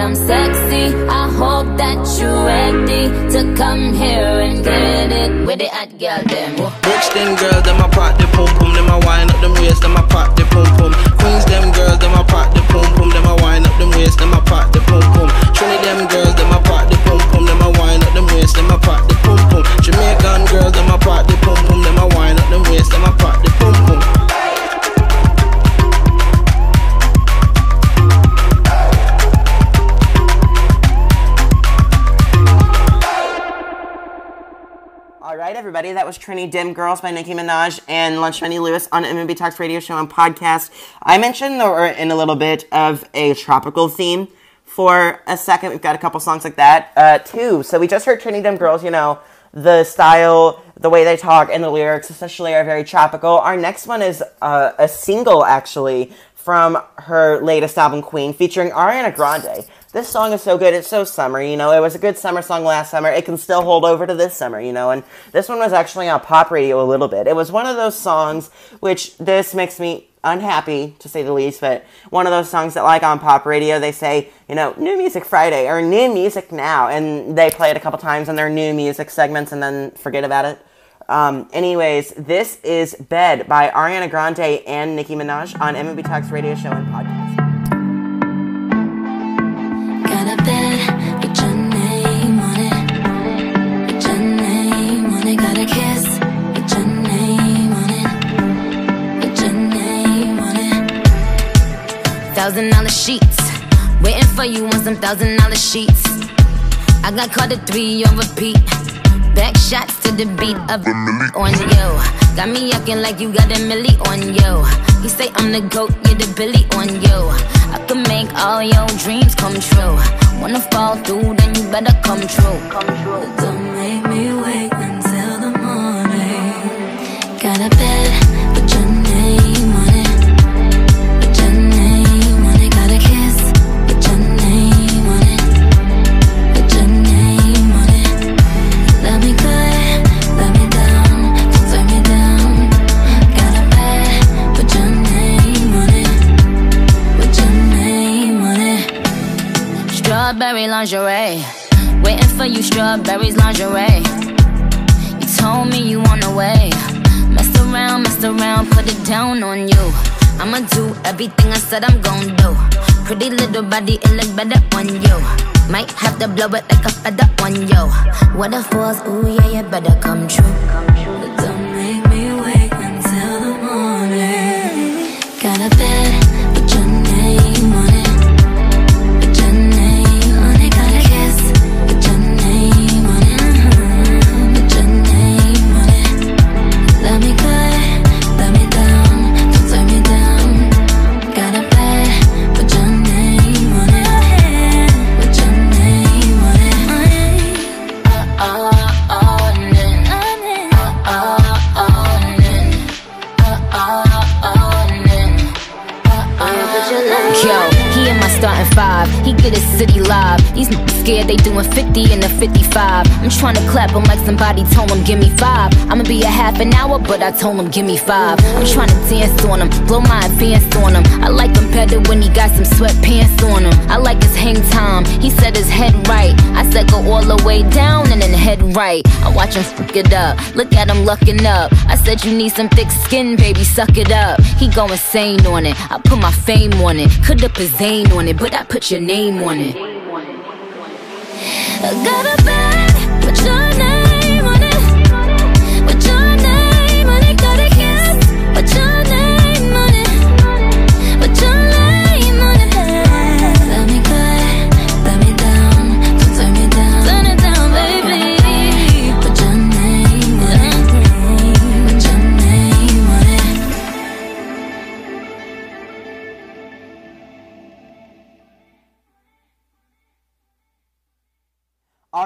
That I'm sexy. I hope that you're ready to come here and get it with the hot girl them. Brixton girls, them a pop the pum pum, them a wind up them waist, them a pop the pum pum. Queens, them girls, them a pop the pum pum, them a wind up them waist, them a pop the pum pum. Trinity, them girls, them a pop the pum pum, them a wind up them waist, them a pop the pum pum. Jamaican girls, them a pop the pum pum, them a wind up them waist, them a pop the pum everybody. That was Trini Dem Girls by Nicki Minaj and Lunch Money Lewis on MNB Talks radio show and podcast. I mentioned or in a little bit of a tropical theme for a second. We've got a couple songs like that uh, too. So we just heard Trini Dem Girls. You know the style, the way they talk, and the lyrics, especially, are very tropical. Our next one is uh, a single actually from her latest album, Queen, featuring Ariana Grande. This song is so good. It's so summer, you know. It was a good summer song last summer. It can still hold over to this summer, you know. And this one was actually on pop radio a little bit. It was one of those songs which this makes me unhappy to say the least, but one of those songs that like on pop radio they say, you know, new music Friday or new music now and they play it a couple times in their new music segments and then forget about it. Um, anyways, this is Bed by Ariana Grande and Nicki Minaj on MNB Talks radio show and podcast. Thousand dollar sheets. Waiting for you on some thousand dollar sheets. I got caught at three on repeat. Back shots to the beat of on yo. Got me yucking like you got a milli on yo. You say I'm the goat, you're the billy on yo. I can make all your dreams come true. Wanna fall through, then you better come true. Come true. Don't make me wait until the morning. Got a bed Strawberry lingerie. Waiting for you, strawberries lingerie. You told me you on the way. Messed around, messed around, put it down on you. I'ma do everything I said I'm gon' do. Pretty little body, it look better on you. Might have to blow it like a feather on you. What if was, ooh yeah, you better come true. Don't make me wait until the morning. Got a bed scared they doing 50 in the 55. I'm trying to clap him like somebody told him, give me five. I'ma be a half an hour, but I told him, give me five. I'm trying to dance on him, blow my advance on him. I like him better when he got some sweatpants on him. I like his hang time. He said his head right. I said go all the way down and then head right. I watch him fuck it up. Look at him lucking up. I said you need some thick skin, baby, suck it up. He go insane on it. I put my fame on it. Could have put Zane on it, but I put your name on it. I got a bed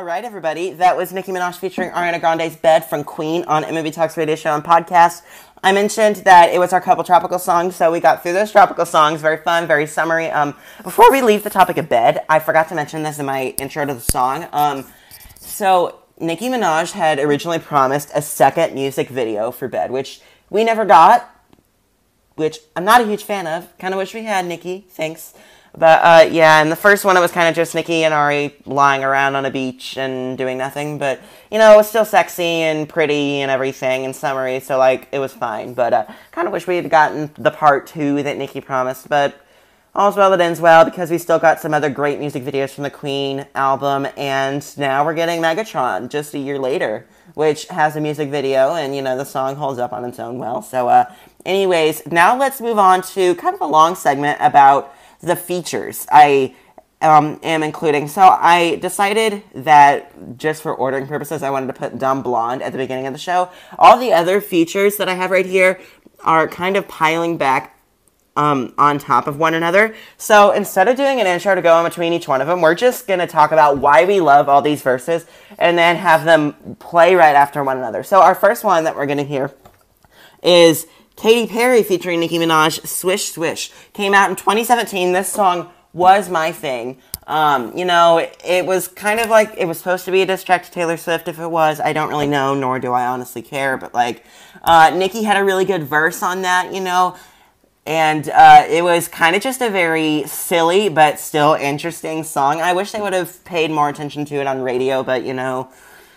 All right, everybody. That was Nicki Minaj featuring Ariana Grande's Bed from Queen on MNB Talks Radio Show and Podcast. I mentioned that it was our couple tropical songs, so we got through those tropical songs. Very fun, very summery. Um, before we leave the topic of bed, I forgot to mention this in my intro to the song. Um, so Nicki Minaj had originally promised a second music video for Bed, which we never got, which I'm not a huge fan of. Kind of wish we had, Nicki. Thanks. But uh, yeah, and the first one it was kind of just Nicki and Ari lying around on a beach and doing nothing. But you know, it was still sexy and pretty and everything and summery, so like it was fine. But uh, kind of wish we had gotten the part two that Nicki promised. But all's well that ends well because we still got some other great music videos from the Queen album, and now we're getting Megatron just a year later, which has a music video, and you know the song holds up on its own well. So, uh, anyways, now let's move on to kind of a long segment about the features. I um, am including. So I decided that just for ordering purposes, I wanted to put Dumb Blonde at the beginning of the show. All the other features that I have right here are kind of piling back um, on top of one another. So instead of doing an intro to go in between each one of them, we're just going to talk about why we love all these verses and then have them play right after one another. So our first one that we're going to hear is Katy Perry featuring Nicki Minaj, Swish Swish. Came out in 2017. This song was my thing. Um, you know, it, it was kind of like it was supposed to be a diss track to Taylor Swift. If it was, I don't really know, nor do I honestly care. But like, uh, Nicki had a really good verse on that. You know, and uh, it was kind of just a very silly but still interesting song. I wish they would have paid more attention to it on radio, but you know,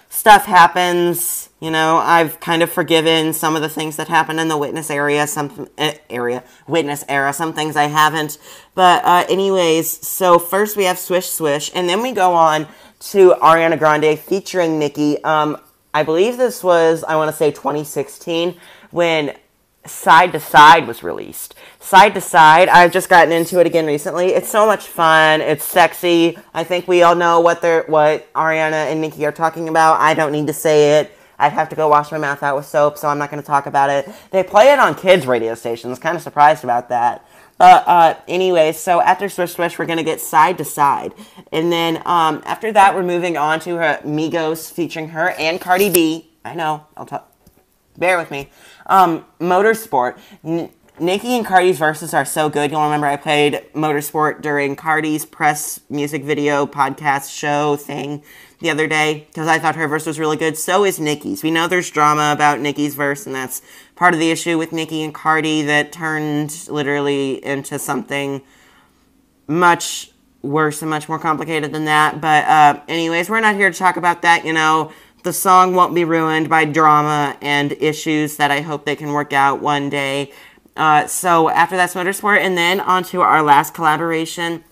stuff happens. You know, I've kind of forgiven some of the things that happened in the witness area, some uh, area witness era. Some things I haven't, but uh, anyways. So first we have Swish Swish, and then we go on to Ariana Grande featuring Nicki. Um, I believe this was I want to say 2016 when Side to Side was released. Side to Side, I've just gotten into it again recently. It's so much fun. It's sexy. I think we all know what they're what Ariana and Nicki are talking about. I don't need to say it. I'd have to go wash my mouth out with soap, so I'm not going to talk about it. They play it on kids' radio stations. Kind of surprised about that. But uh, anyway, so after Swish Swish, we're gonna get Side to Side, and then um, after that, we're moving on to her Migos featuring her and Cardi B. I know, I'll talk. Bear with me. Um, Motorsport. N- Nicki and Cardi's verses are so good. You'll remember I played Motorsport during Cardi's press music video podcast show thing the other day because I thought her verse was really good. So is Nicki's. We know there's drama about Nicki's verse, and that's part of the issue with Nicki and Cardi that turned literally into something much worse and much more complicated than that. But, uh, anyways, we're not here to talk about that. You know, the song won't be ruined by drama and issues that I hope they can work out one day. Uh, so after that's Motorsport, and then on to our last collaboration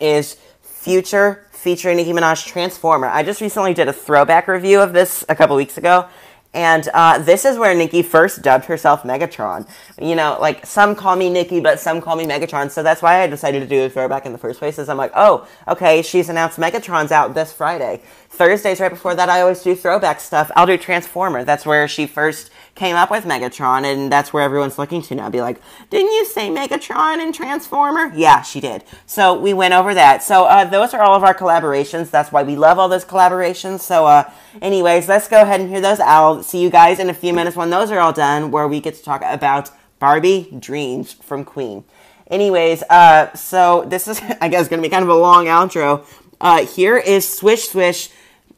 is Future featuring Nicki Minaj Transformer. I just recently did a throwback review of this a couple weeks ago. And uh, this is where Nicki first dubbed herself Megatron. You know, like some call me Nicki, but some call me Megatron. So that's why I decided to do a throwback in the first place. Is I'm like, oh, okay, she's announced Megatron's out this Friday. Thursdays right before that, I always do throwback stuff. I'll do Transformer. That's where she first came up with Megatron, and that's where everyone's looking to now. Be like, didn't you say Megatron and Transformer? Yeah, she did. So we went over that. So uh, those are all of our collaborations. That's why we love all those collaborations. So, uh, anyways, let's go ahead and hear those. I'll see you guys in a few minutes when those are all done, where we get to talk about Barbie Dreams from Queen. Anyways, uh, so this is, *laughs* I guess, going to be kind of a long outro. Uh, here is Swish Swish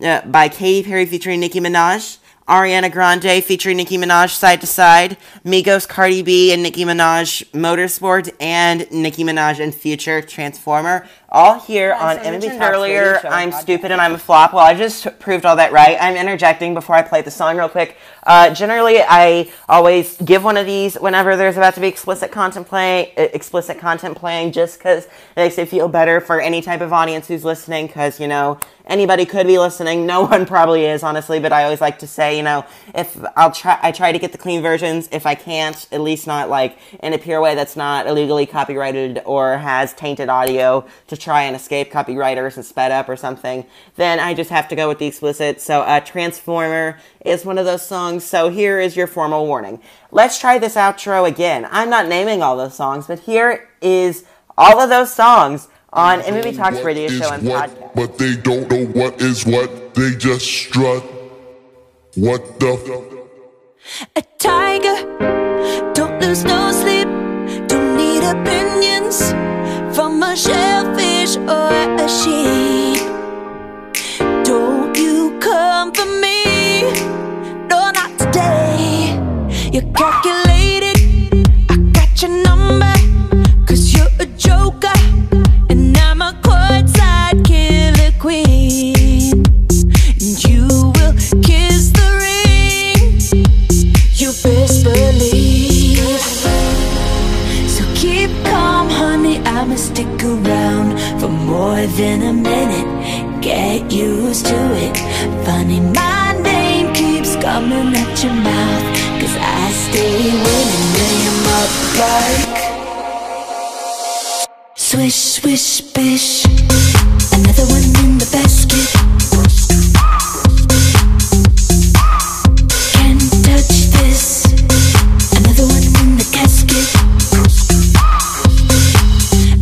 uh, by Katy Perry featuring Nicki Minaj. Ariana Grande featuring Nicki Minaj side to side, Migos, Cardi B, and Nicki Minaj Motorsport, and Nicki Minaj and Future Transformer. All here on I mentioned Talks earlier. I'm I'm stupid and I'm a flop. Well, I just proved all that right. I'm interjecting before I play the song real quick. Uh, generally, I always give one of these whenever there's about to be explicit content playing, explicit content playing, just because it makes it feel better for any type of audience who's listening. Because you know anybody could be listening. No *laughs* one probably is, honestly. But I always like to say, you know, if I'll try, I try to get the clean versions. If I can't, at least not like in a pure way that's not illegally copyrighted or has tainted audio to try and escape copywriters and sped up or something, then I just have to go with the explicit. So, uh, Transformer is one of those songs. So here is your formal warning. Let's try this outro again. I'm not naming all those songs, but here is all of those songs on MNB Talks Radio Show and what, Podcast. but they don't know what is what. They just strut. What the? F- A tiger, don't lose no sleep. Don't need opinions from a shellfish or a sheep. Don't you come for me, no, not today. You're calculated, I got your number, cause you're a joker, and I'm a courtside killer queen. And you will kiss the ring. You best believe. So keep calm, honey. I'ma stick around more than a minute. Get used to it. Funny my name keeps coming at your mouth. Cause I stay winning name up like Swish, swish, bish. Another one in the basket.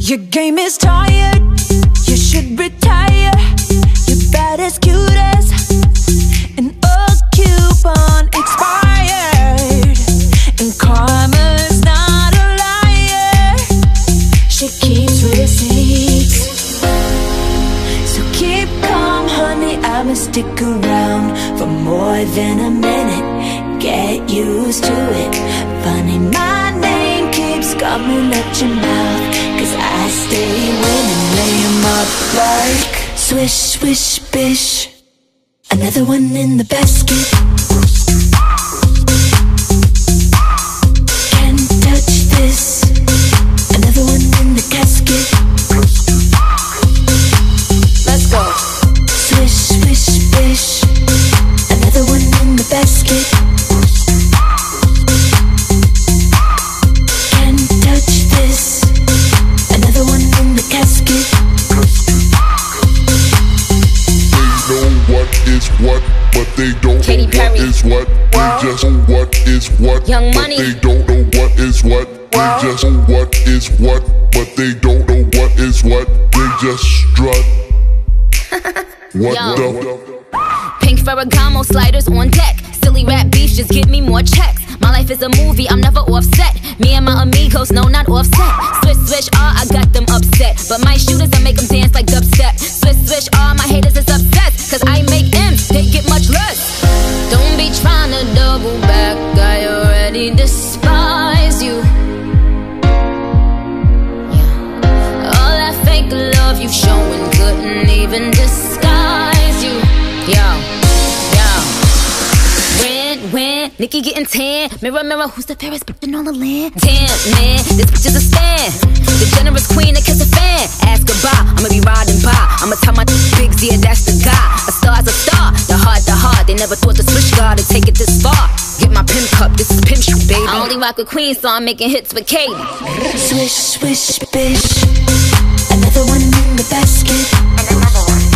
Your game is tired. You should be. sliders on deck. Silly rap beef, just give me more checks. My life is a movie, I'm never offset. Me and my amigos, no, not offset. Switch, switch, ah, oh, I got them upset. But my shooters Nicki getting tan. Mirror, mirror, who's the fairest bitch in all the land? Damn, man, this bitch is a fan. The generous queen that kiss a fan. Ask goodbye, I'ma be riding by. I'ma tell my big Z, that's the guy. A star's a star, the heart, the heart. They never thought the switch guard would take it this far. Get my pimp cup, this is pimp shoot, baby. I only rock with queens, so I'm making hits with Katy. Swish, swish, bitch. Another one in the basket. And another one.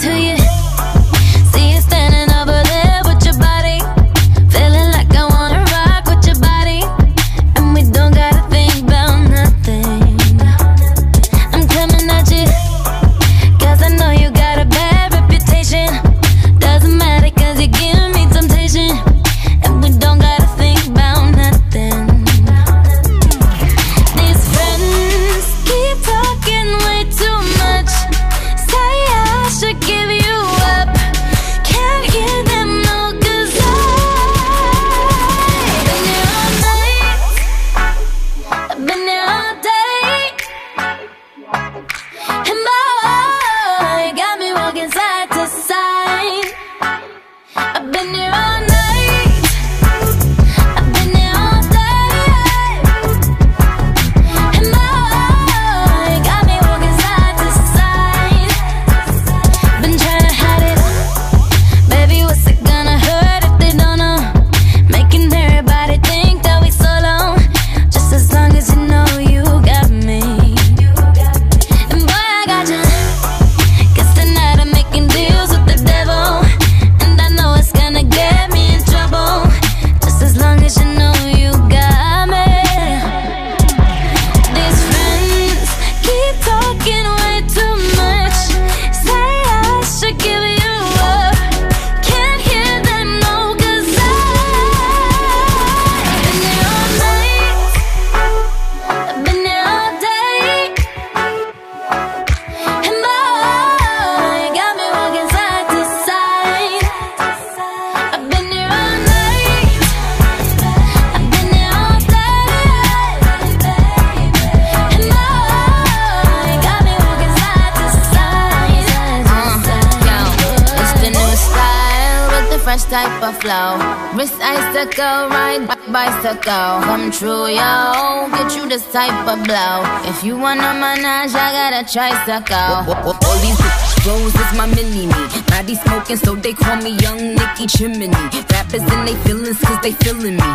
to you type of blow. If you wanna manage, I gotta try a tricycle. All these bros is my mini me. Body smoking, so they call me Young Nicki Chimney. Rappers in they feelings, cause they feeling me.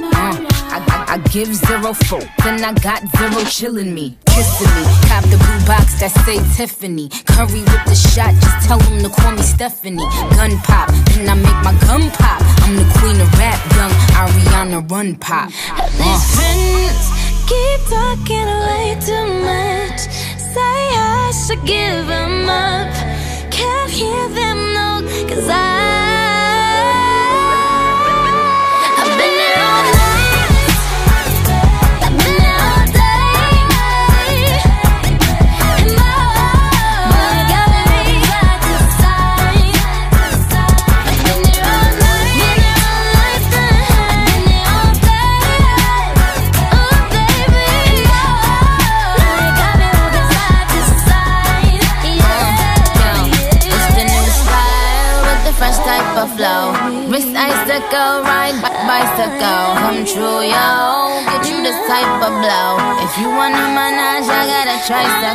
Uh, I, I, I give zero fuck, then I got zero chillin' me, kissing me. Cop the blue box that say Tiffany. Curry with the shot, just tell them to call me Stephanie. Gun pop, then I make my gun pop. I'm the queen of rap, young Ariana Run Pop. Uh. Keep talking way too much. Say I should give them up. Can't hear them no, cause I.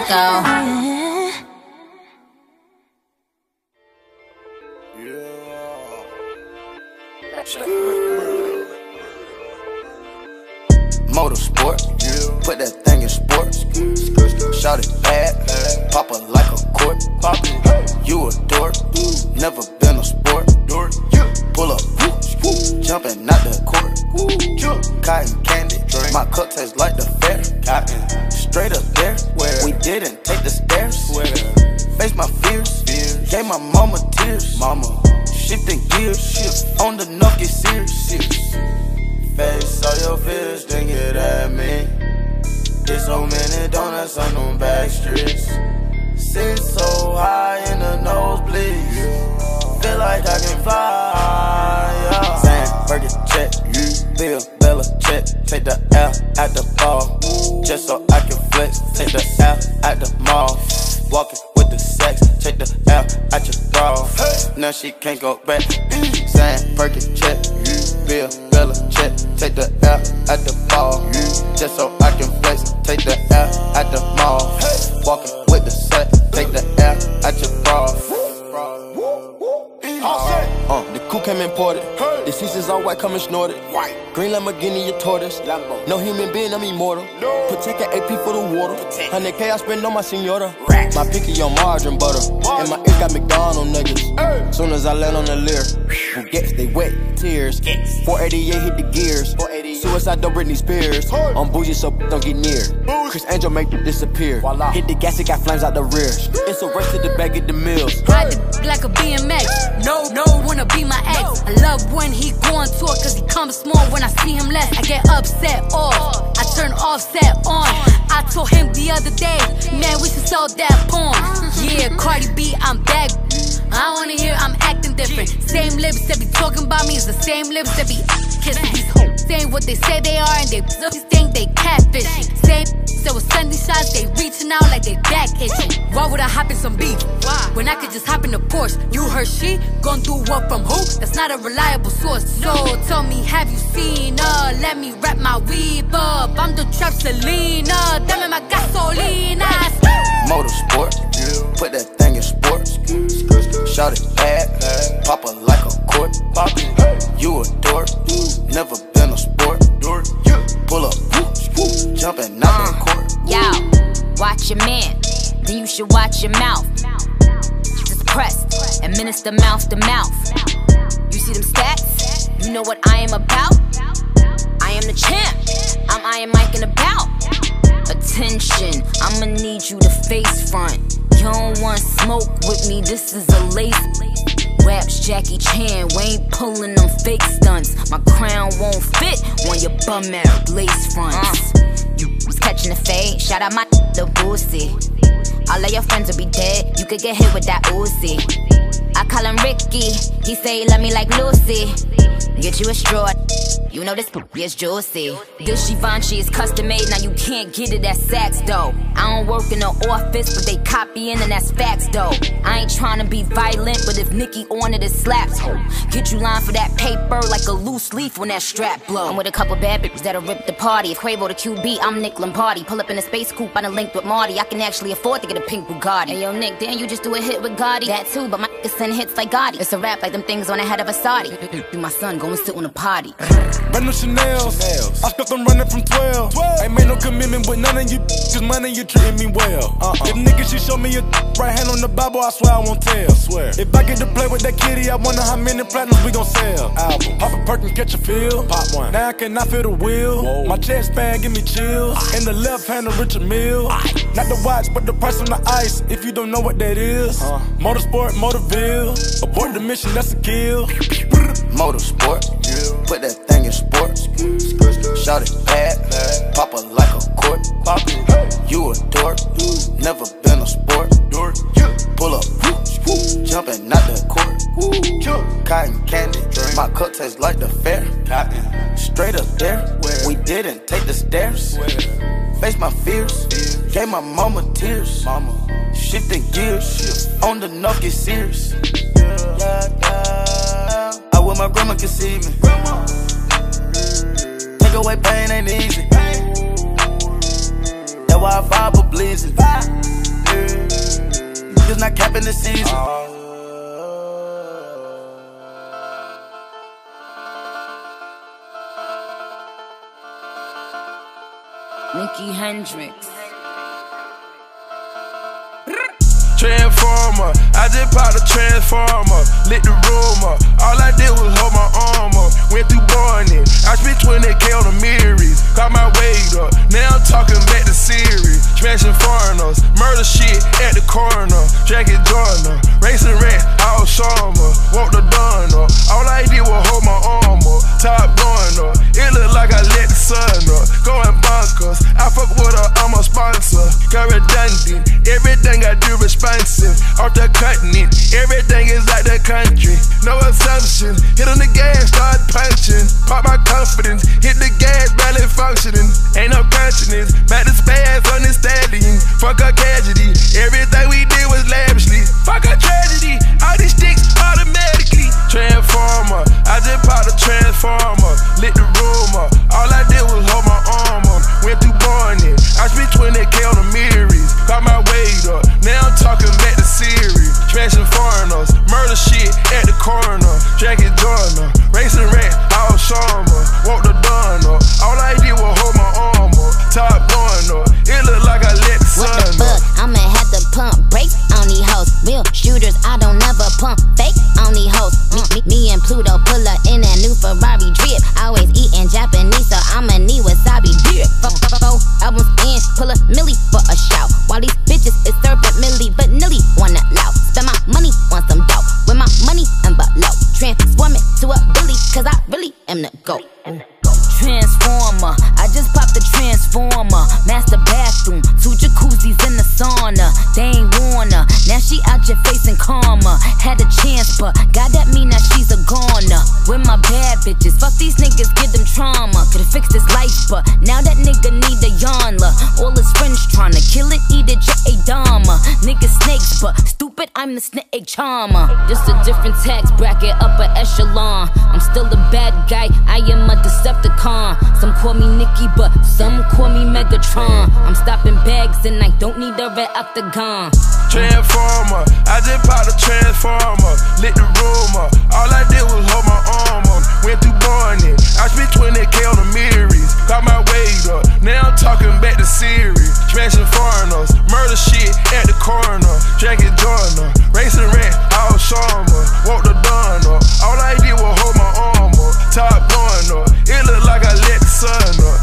tricycle. Motorsport, put that thing in sports. Shout it bad, pop it like a cork. Pop you a dork, never jumping out the court. Cotton candy, Drink. my cup tastes like the fair. Straight up there, we didn't take the stairs. Face my fears, gave my mama tears. Mama, shifting gears, Shift. on the knock get serious. Face all your fears, then get at me. There's so many donuts on them back streets. Sit so high in the nosebleeds. Feel like I can fly. Sam, Burger check. Bill, Bella check. Take the L at the ball. Just so I can flex. Take the L at the mall. Walking with the sex. Take the L at your bra. Now she can't go back. Sam, Burger check. Bill, Bella check. Take the L at the ball. Just so I can flex. Take the L at the mall. Walking with the set. Take the L at your bra. Uh, the coupe came imported. The seats is all white, coming snorted. White. Green Lamborghini, your tortoise. Lambo. No human being, I'm immortal. Protect an AP for the water. 100K I spend on my senora. My picky on margarine butter. And my ears got McDonald niggas. Soon as I land on the leer, who gets they wet tears. 488 hit the gears. Suicide don't Britney Spears. I'm bougie, so don't get near. Criss Angel make it disappear. Hit the gas, it got flames out the rear. It's a race to the back of the mills. Ride the like a BMX. No, no, wanna be my ex. I love when he go on tour, cause he comes small when I see him less. I get upset off. I turn offset on. I told him the other day, man, we should sell that porn. Yeah, Cardi B, I'm back. I wanna hear I'm acting different. Same lips that be talking about me is the same lips that be kissing these hoes. Saying what they say they are and they think they catfish. Same so with Sunday shots, they reaching out like they back itching. Why would I hop in some beef? When I could just hop in the Porsche. You heard she gon' do what from who? That's not a reliable source. So tell me, have you seen her? Let me wrap my weave up. I'm the trap Selena. Dame my gasolina. Motorsport, put that thing in sports. Mm. Shout it bad, pop it like a court. You a dork, never been a sport. Pull up, jumping out the court. Yo, watch your man, then you should watch your mouth. Just press, administer mouth to mouth. You see them stats? You know what I am about? I am the champ. I'm Iron Mike and about. Attention, I'ma need you to face front. You don't want smoke with me, this is a lace. Raps Jackie Chan, we ain't pulling them fake stunts. My crown won't fit on your bum ass lace fronts. Uh. You was catching the fade, shout out my *laughs* the boosie. All of your friends will be dead, you could get hit with that Uzi. I call him Ricky, he say he love me like Lucy. Get you a straw, You know this is juicy. This Givenchy is custom made, now you can't get it at Saks though. I don't work in the office, but they copying and that's facts though. I ain't trying to be violent, but if Nicki on it, it slaps. Get you lined for that paper like a loose leaf when that strap blow. I'm with a couple bad bitches that'll rip the party. If Quavo the QB, I'm Nick Lombardi. Pull up in a space coupe, I done linked with Marty. I can actually afford to get a pink Bugatti. Hey yo, Nick, damn, you just do a hit with Gotti. That too, but my niggas send hits like Gotti. It's a rap like them things on the head of a Saudi. *laughs* You my son, go and sit on a potty. *laughs* Brand new Chanel's. I stuck them running from 12. 12. Ain't made no commitment with none of you, cause money you treating me well. Uh-uh. If niggas she show me a right hand on the Bible, I swear I won't tell. I Swear. If I get to play with that kitty, I wonder how many platinums we gon' sell. Album. Pop a perk and catch a feel. Pop one. Now I cannot feel the wheel. My chest band give me chills. In the left hand, a Richard Mille. Not the watch, but the price on the ice. If you don't know what that is. Uh. Motorsport, Motorville. Abort the mission, that's a kill. Motorsport, put that thing in sports. Shout it bad, pop it like a court. You a dork, never been a sport. Pull up, jumping out the court. Cotton candy, my cup tastes like the fair. Straight up there, we didn't take the stairs. Face my fears, gave my mama tears. Mama, shifting gears, on the knock get serious. Yeah, yeah. I wish my grandma could see me. Take away pain ain't easy. That's why I fight for bleeding. Niggas not capping the season. Nikki Hendrix. Transformer, I just popped a transformer, lit the room up. All I did was hold my arm up, went through Barney. I spent 20k on the Marys, got my weight up. Now I'm talking back to Siri, smashing foreigners, murder shit at the coroner, Jackie Jordan, racing rat, all summer, walk the dawn up. All I did was hold my arm up, top going up. It look like I let the sun off the continent. Everything charmer. Just a different tax bracket, upper echelon. I'm still a bad guy, I am a Decepticon. Some call me Nicki, but some call me Megatron. I'm bags and I don't need a red octagon. Transformer, I just popped a transformer, lit the room up. All I did was hold my arm up, went through Barney. I spent 20k on the Marys, got my weight up. Now I'm talking back to Siri, smashing foreigners, murder shit at the coroner, Jackie Jordan, racing rat, all summer, walk the dawn up. All I did was hold my arm up, top going up. It look like I let the sun up.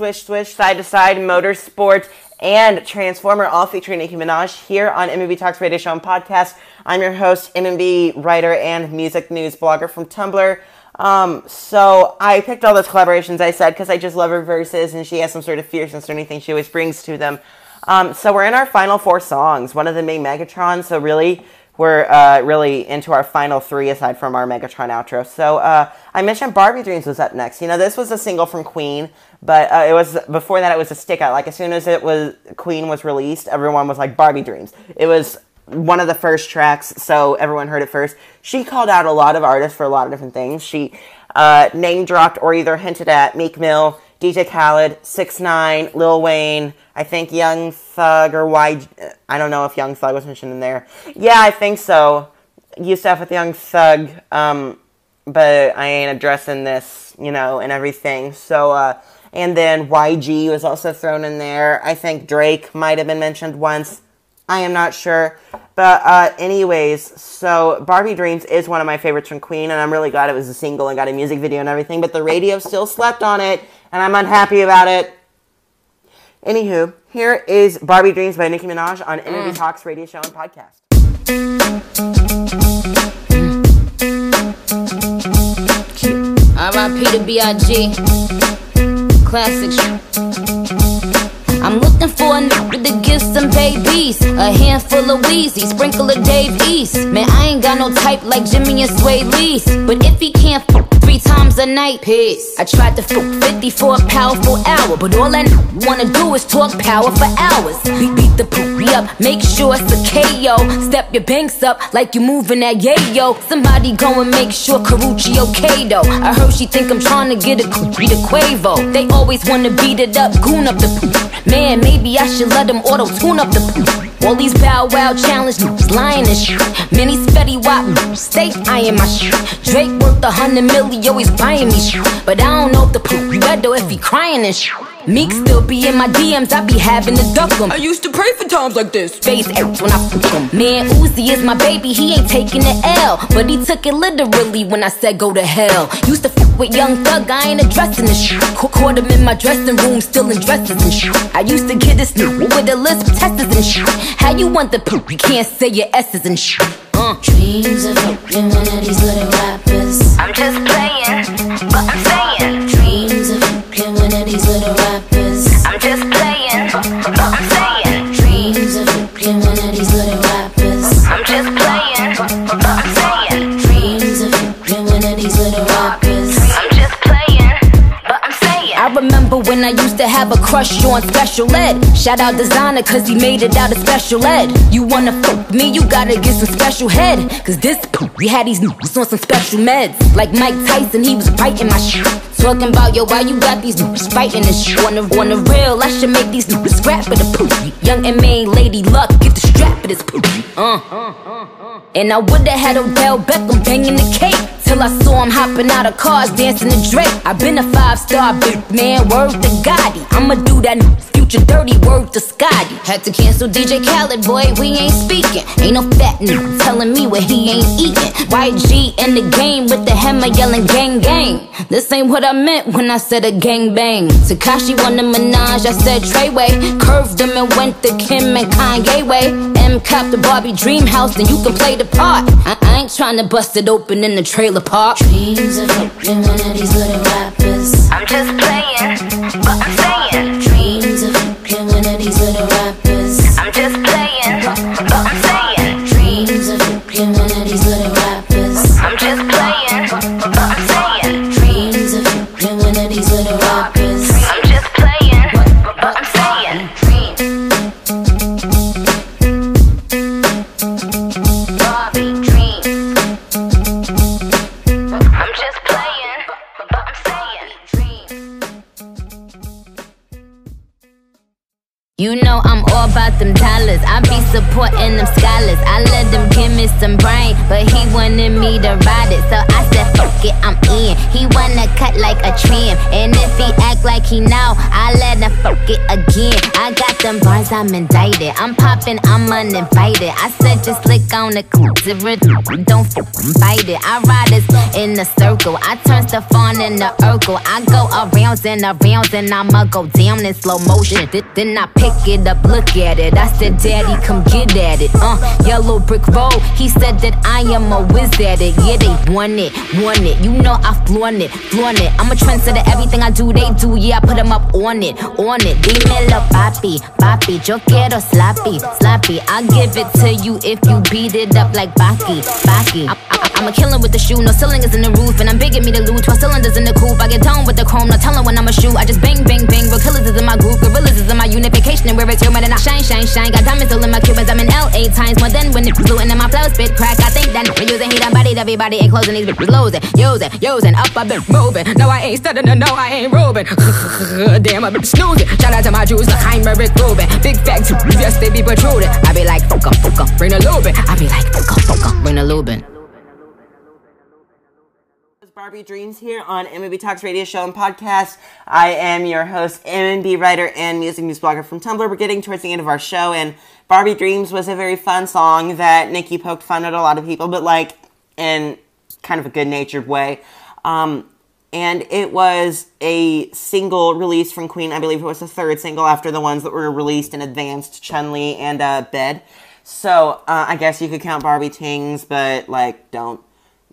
Swish Swish Side to Side Motorsport and Transformer, all featuring Nicki Minaj here on MNB Talks Radio Show and Podcast. I'm your host, MNB writer and music news blogger from Tumblr. Um, so I picked all those collaborations I said because I just love her verses and she has some sort of fierceness or anything she always brings to them. Um, so we're in our final four songs. One of them being Megatron. So really, we're uh, really into our final three aside from our Megatron outro. So uh, I mentioned Barbie Dreams was up next. You know, this was a single from Queen, but uh, it was before that it was a stick out. Like as soon as it was Queen was released, everyone was like Barbie Dreams. It was one of the first tracks, so everyone heard it first. She called out a lot of artists for a lot of different things. She uh, name dropped or either hinted at Meek Mill, DJ Khaled, Six Nine, Lil Wayne. I think Young Thug or Y. I don't know if Young Thug was mentioned in there. Yeah, I think so. You stuff with Young Thug, um, but I ain't addressing this, you know, and everything. So, uh, and then YG was also thrown in there. I think Drake might have been mentioned once. I am not sure. But, uh, anyways, so Barbie Dreams is one of my favorites from Queen, and I'm really glad it was a single and got a music video and everything, but the radio still slept on it, and I'm unhappy about it. Anywho, here is Barbie Dreams by Nicki Minaj on MNB Talks radio show and podcast. R.I.P. to B.I.G. Classic shit. I'm looking for a nigga to give some babies. A handful of Wheezy, sprinkle of Dave East. Man, I ain't got no type like Jimmy and Swae Lee's. But if he can't fuck three times a night, piss. I tried to fuck 50 for a powerful hour. But all I wanna do is talk power for hours. Beat, beat the poopy up, make sure it's a KO. Step your banks up like you moving that yayo. Somebody go and make sure Karrueche okay though. I heard she think I'm trying to get a Kuchi to Quavo. They always wanna beat it up, goon up the poop. Man, maybe I should let them auto tune up the. *laughs* All these bow wow challenge niggas lying and shit. Many spetty wop *laughs* stay eyeing my shit. Drake worth a hundred million, milli, always buying me shit. But I don't know if the *laughs* poop though if he crying and shit. Meek still be in my DMs, I be having to duck him. I used to pray for times like this. Face hurts when I fuck him. Man, Uzi is my baby, he ain't taking the L. But he took it literally when I said go to hell. Used to fuck with Young Thug, I ain't addressing this shit. Ca- Caught him in my dressing room, still in dresses and shit. I used to get this new with a list of testers and shit. How you want the poop? You can't say your S's and shit. Uh. Dreams of being one of these little rappers. I'm just playing, remember when I used to have a crush on special ed. Shout out Desiigner, cause he made it out of special ed. You wanna fuck me, you gotta get some special head. Cause this poop, *laughs* we had these niggas *laughs* on some special meds. Like Mike Tyson, he was biting my shit. Talking about, yo, why you got these *laughs* niggas fighting this shit? On the, on the real, I should make these niggas scrap for the poop. Young and main lady luck, get the strap for this poop. Uh. And I would've had Odell Beckham banging the cake. Till I saw him hopping out of cars, dancing to Drake. i been a five star big man, word to Gotti. I'ma do that future dirty word to Scotty. Had to cancel DJ Khaled, boy, we ain't speaking. Ain't no fat nigga telling me what he ain't eating. YG in the game with the hammer yelling gang gang. This ain't what I meant when I said a gang bang. Tekashi won the Minaj, I said Treyway. Curved him and went to Kim and Kanye way. M cop the Barbie Dream House, then you can play the part. I, I ain't trying to bust it open in the trailer park. Dreams of being one of these little rappers. I'm just playing, them dollars. I be supporting them scholars. I let them give me some brain, but he wanted me to ride it. So I said, fuck it, I'm in. He wanna cut like a trim. And if he act like he know, I let him fuck it again. I got them bars, I'm indicted. I'm popping, I'm uninvited. I said, just lick on the zero, don't bite it. I ride this in a circle. I turn stuff on in the Urkel. I go arounds and arounds and I'ma go down in slow motion. Then I pick it up, look at it. I said, Daddy, come get at it. Uh, yellow brick road. He said that I am a whiz at it. Yeah, they want it, want it. You know I flaunt it, flaunt it. I'm a trendsetter. Everything I do, they do. Yeah, I put them up on it, on it. Dímelo, papi, papi. Yo quiero sloppy, sloppy. I'll give it to you if you beat it up like Baki, Baki. I- I- I'm a killer with the shoe, no ceiling is in the roof, and I'm begging me to lose. 12 cylinders in the coupe. I get down with the chrome, no telling when I'ma shoot. I just bang, bang, bang. Real killers is in my group, gorillas is in my unification, and where it's human, and I shine, shine, shine. Got diamonds all in my Cubans, I'm in LA times more than when it's blue, and then my flow spit crack. I think that we're using heat, I'm bodied everybody, ain't closing these bitches, losing, using, using. Up, I've been moving. No, I ain't studying, no, I ain't roving. *laughs* Damn, I've been snoozing. Shout out to my Jews, like I'm Rick Rubin. Big facts, yes, they be protruding. I be like, fuck 'em, fuck 'em, bring the Lubin. I be like, fuck 'em, fuck 'em, bring the Lubin. Barbie Dreams here on MNB Talks Radio Show and Podcast. I am your host, MNB writer and music news blogger from Tumblr. We're getting towards the end of our show, and Barbie Dreams was a very fun song that Nicki poked fun at a lot of people, but like in kind of a good natured way. Um, and it was a single release from Queen. I believe it was the third single after the ones that were released in advance Chun Li and uh, Bed. So uh, I guess you could count Barbie Tings, but like don't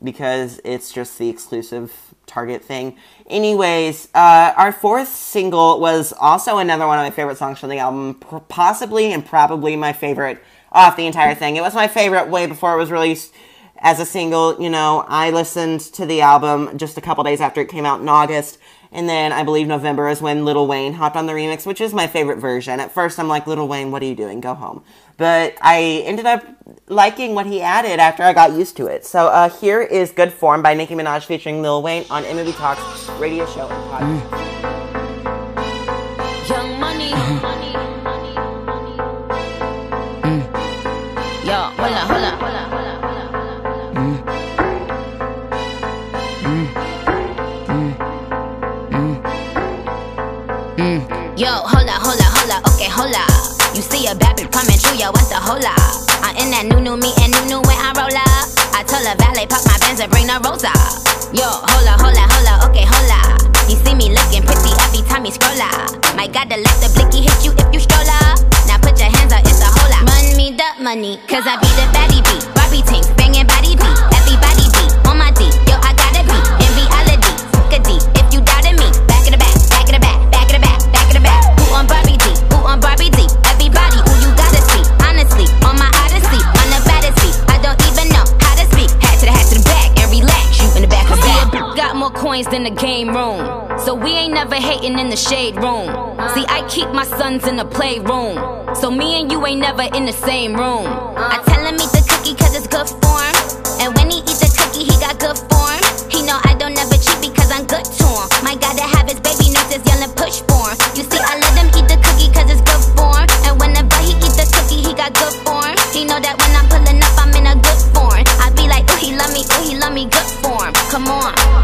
because it's just the exclusive Target thing. Anyways, uh, our fourth single was also another one of my favorite songs from the album, possibly and probably my favorite off the entire thing. It was my favorite way before it was released as a single. You know, I listened to the album just a couple days after it came out in August. And then I believe November is when Little Wayne hopped on the remix, which is my favorite version. At first, I'm like, Little Wayne, what are you doing? Go home. But I ended up liking what he added after I got used to it. So uh, here is Good Form by Nicki Minaj featuring Lil Wayne on MNB Talks radio show and podcast. Young money. Yo, hold up, hold up, hold Yo, up, hold up, okay, hold up. You see a bad bitch coming through, yo, what's hold up? I'm in that new new me and new new when I roll up. I told a valet, pop my bands and bring the up. Yo, up, hold up, okay, hold up. You see me looking pretty every time you scroll up. My God, the let the blicky hit you if you stroll up. Now put your hands up, it's a lot. Run me the money, cause I be the baddie beat. Barbie tank, banging body beat. Everybody beat on my D. more coins than the game room. So we ain't never hating in the shade room. See, I keep my sons in the playroom. So me and you ain't never in the same room. I tell him eat the cookie cause it's good form. And when he eats the cookie, he got good form. He know I don't never cheat because I'm good to him. My gotta have his baby nurses yelling push for him. You see, I let him eat the cookie cause it's good form. And whenever he eat the cookie, he got good form. He know that when I'm pulling up, I'm in a good form. I be like, ooh, he love me, ooh, he love me, good form. Come on.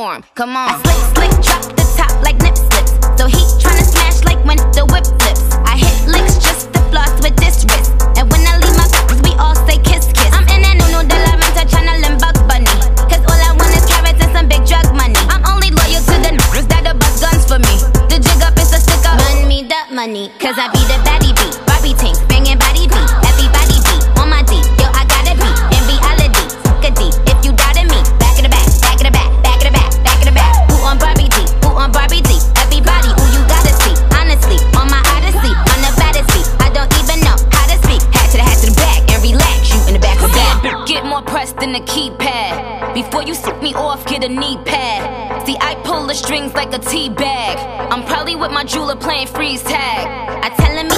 Form. Come on. Slick, slick, drop the top like nip slips. So he tryna smash like when the whip flips. I hit licks just to floss with this wrist. And when I leave my bitches, we all say kiss, kiss. I'm in that no de la renta tryna limbo bunny. Cause all I want is carrots and some big drug money. I'm only loyal to the niggas that'll bust guns for me. The jig up is the stick up. Run me the money. Cause I be the a knee pad. See, I pull the strings like a tea bag. I'm probably with my jeweler playing freeze tag. I tell him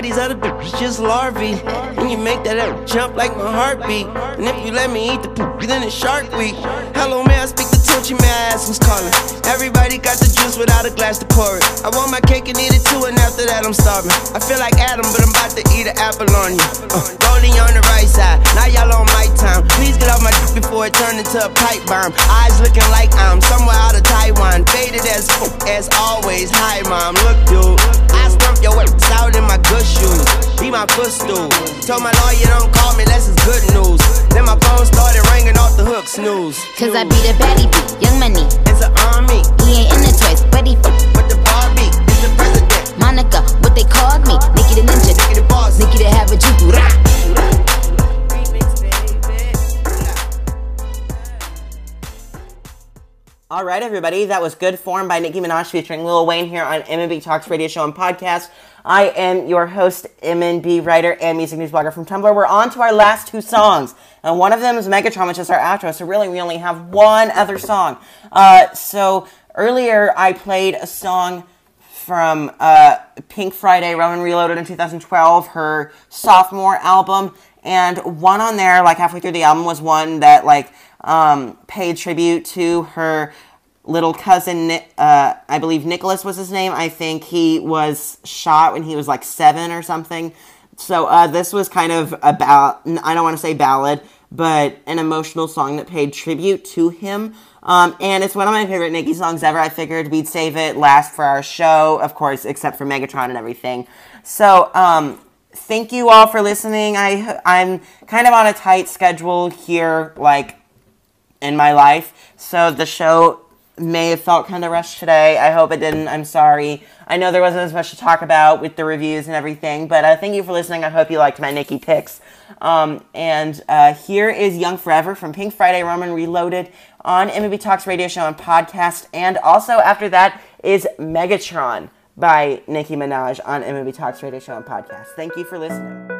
these other bitches just larvae. And you make that ass jump like my heartbeat. And if you let me eat the poop, then it's Shark Week. Hello, may I speak to Tunechi? May I ask who's calling? Everybody got the juice without a glass to pour it. I want my cake and eat it too, and after that I'm starving. I feel like Adam, but I'm about to eat an apple on you. Uh, Goldie on the right side, now y'all on my time. Please get off my dick before it turn into a pipe bomb. Eyes looking like I'm somewhere out of Taiwan. Faded as as always. Hi, mom, look, dude. I stump your ass out in my good shoes. Be my footstool. Told my lawyer don't call me unless it's good news. Then my phone started ringing off the hook, snooze. Cause I be the baddie beat, young money. It's an army. He ain't in the toys, ready for But the Barbie is the president. Monica, what they called me. Nicki the ninja. Nicki the boss. Nicki the have All right, everybody, that was Good Form by Nicki Minaj featuring Lil Wayne here on MNB Talks Radio Show and Podcast. I am your host, MNB writer and music news blogger from Tumblr. We're on to our last two songs, and one of them is Megatron, which is our outro, so really we only have one other song. Uh, so earlier I played a song from uh, Pink Friday, Roman Reloaded in 2012, her sophomore album, and one on there, like halfway through the album, was one that like um, paid tribute to her little cousin. Uh, I believe Nicholas was his name. I think he was shot when he was like seven or something. So uh, this was kind of about I don't want to say ballad, but an emotional song that paid tribute to him. Um, and it's one of my favorite Nicki songs ever. I figured we'd save it last for our show, of course, except for Megatron and everything. So um, thank you all for listening. I I'm kind of on a tight schedule here, like in my life. So the show may have felt kind of rushed today. I hope it didn't. I'm sorry. I know there wasn't as much to talk about with the reviews and everything, but uh, thank you for listening. I hope you liked my Nicki picks. Um, and uh, here is Young Forever from Pink Friday Roman Reloaded on MNB Talks radio show and podcast. And also after that is Megatron by Nicki Minaj on MNB Talks radio show and podcast. Thank you for listening.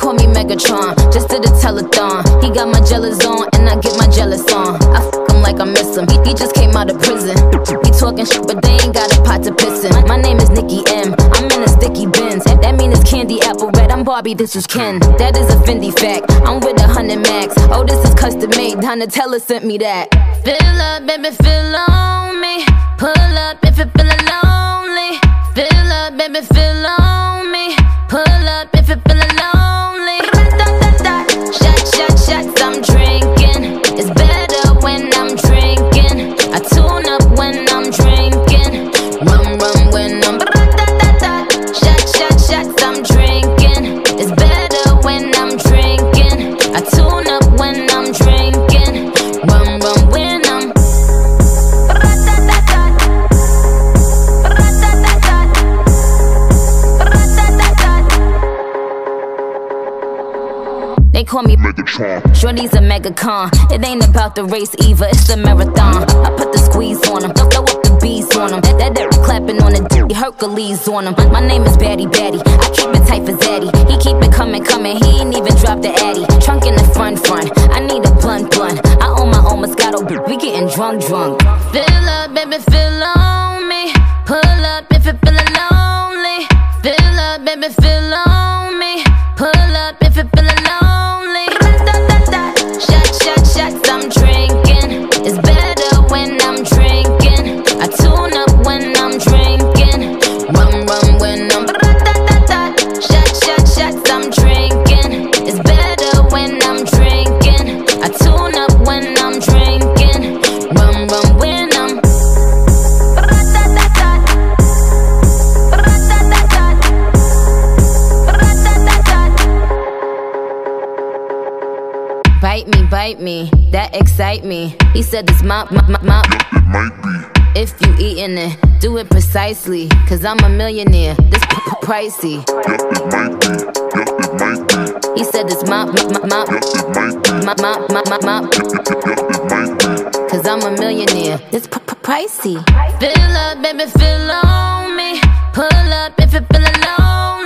Call me Megatron, just did a telethon. He got my jealous on, and I get my jealous on. I fuck him like I miss him. He, he just came out of prison. He talking shit, but they ain't got a pot to piss in. My name is Nicki M. I'm in a sticky Benz. That mean it's candy apple red. I'm Barbie, this is Ken. That is a Fendi fact. I'm with a hundred max. Oh, this is custom made. Donatella sent me that. Fill up, baby, fill on me. Pull up if you're feeling lonely. Con. It ain't about the race either, it's the marathon. I put the squeeze on him, throw up the bees on him. That that that clapping on the D, Hercules on him. My name is Batty Batty. I keep it tight for Zaddy. He keep it coming, coming. He ain't even dropped the Addy. Trunk in the front, front. I need a blunt, blunt. I own my own Moscato. We getting drunk, drunk. Fill up, baby, fill on me. Pull up if you're feeling lonely. Fill up, baby, fill on me. He said this my, my, my, my. It might be. If you eatin' it, do it precisely. Cause I'm a millionaire, this p- p- pricey. He said this my, my, my, my. My, my, my, my, my. Cause I'm a millionaire, this p- p- pricey. Fill up, baby, fill on me. Pull up if you're feeling lonely.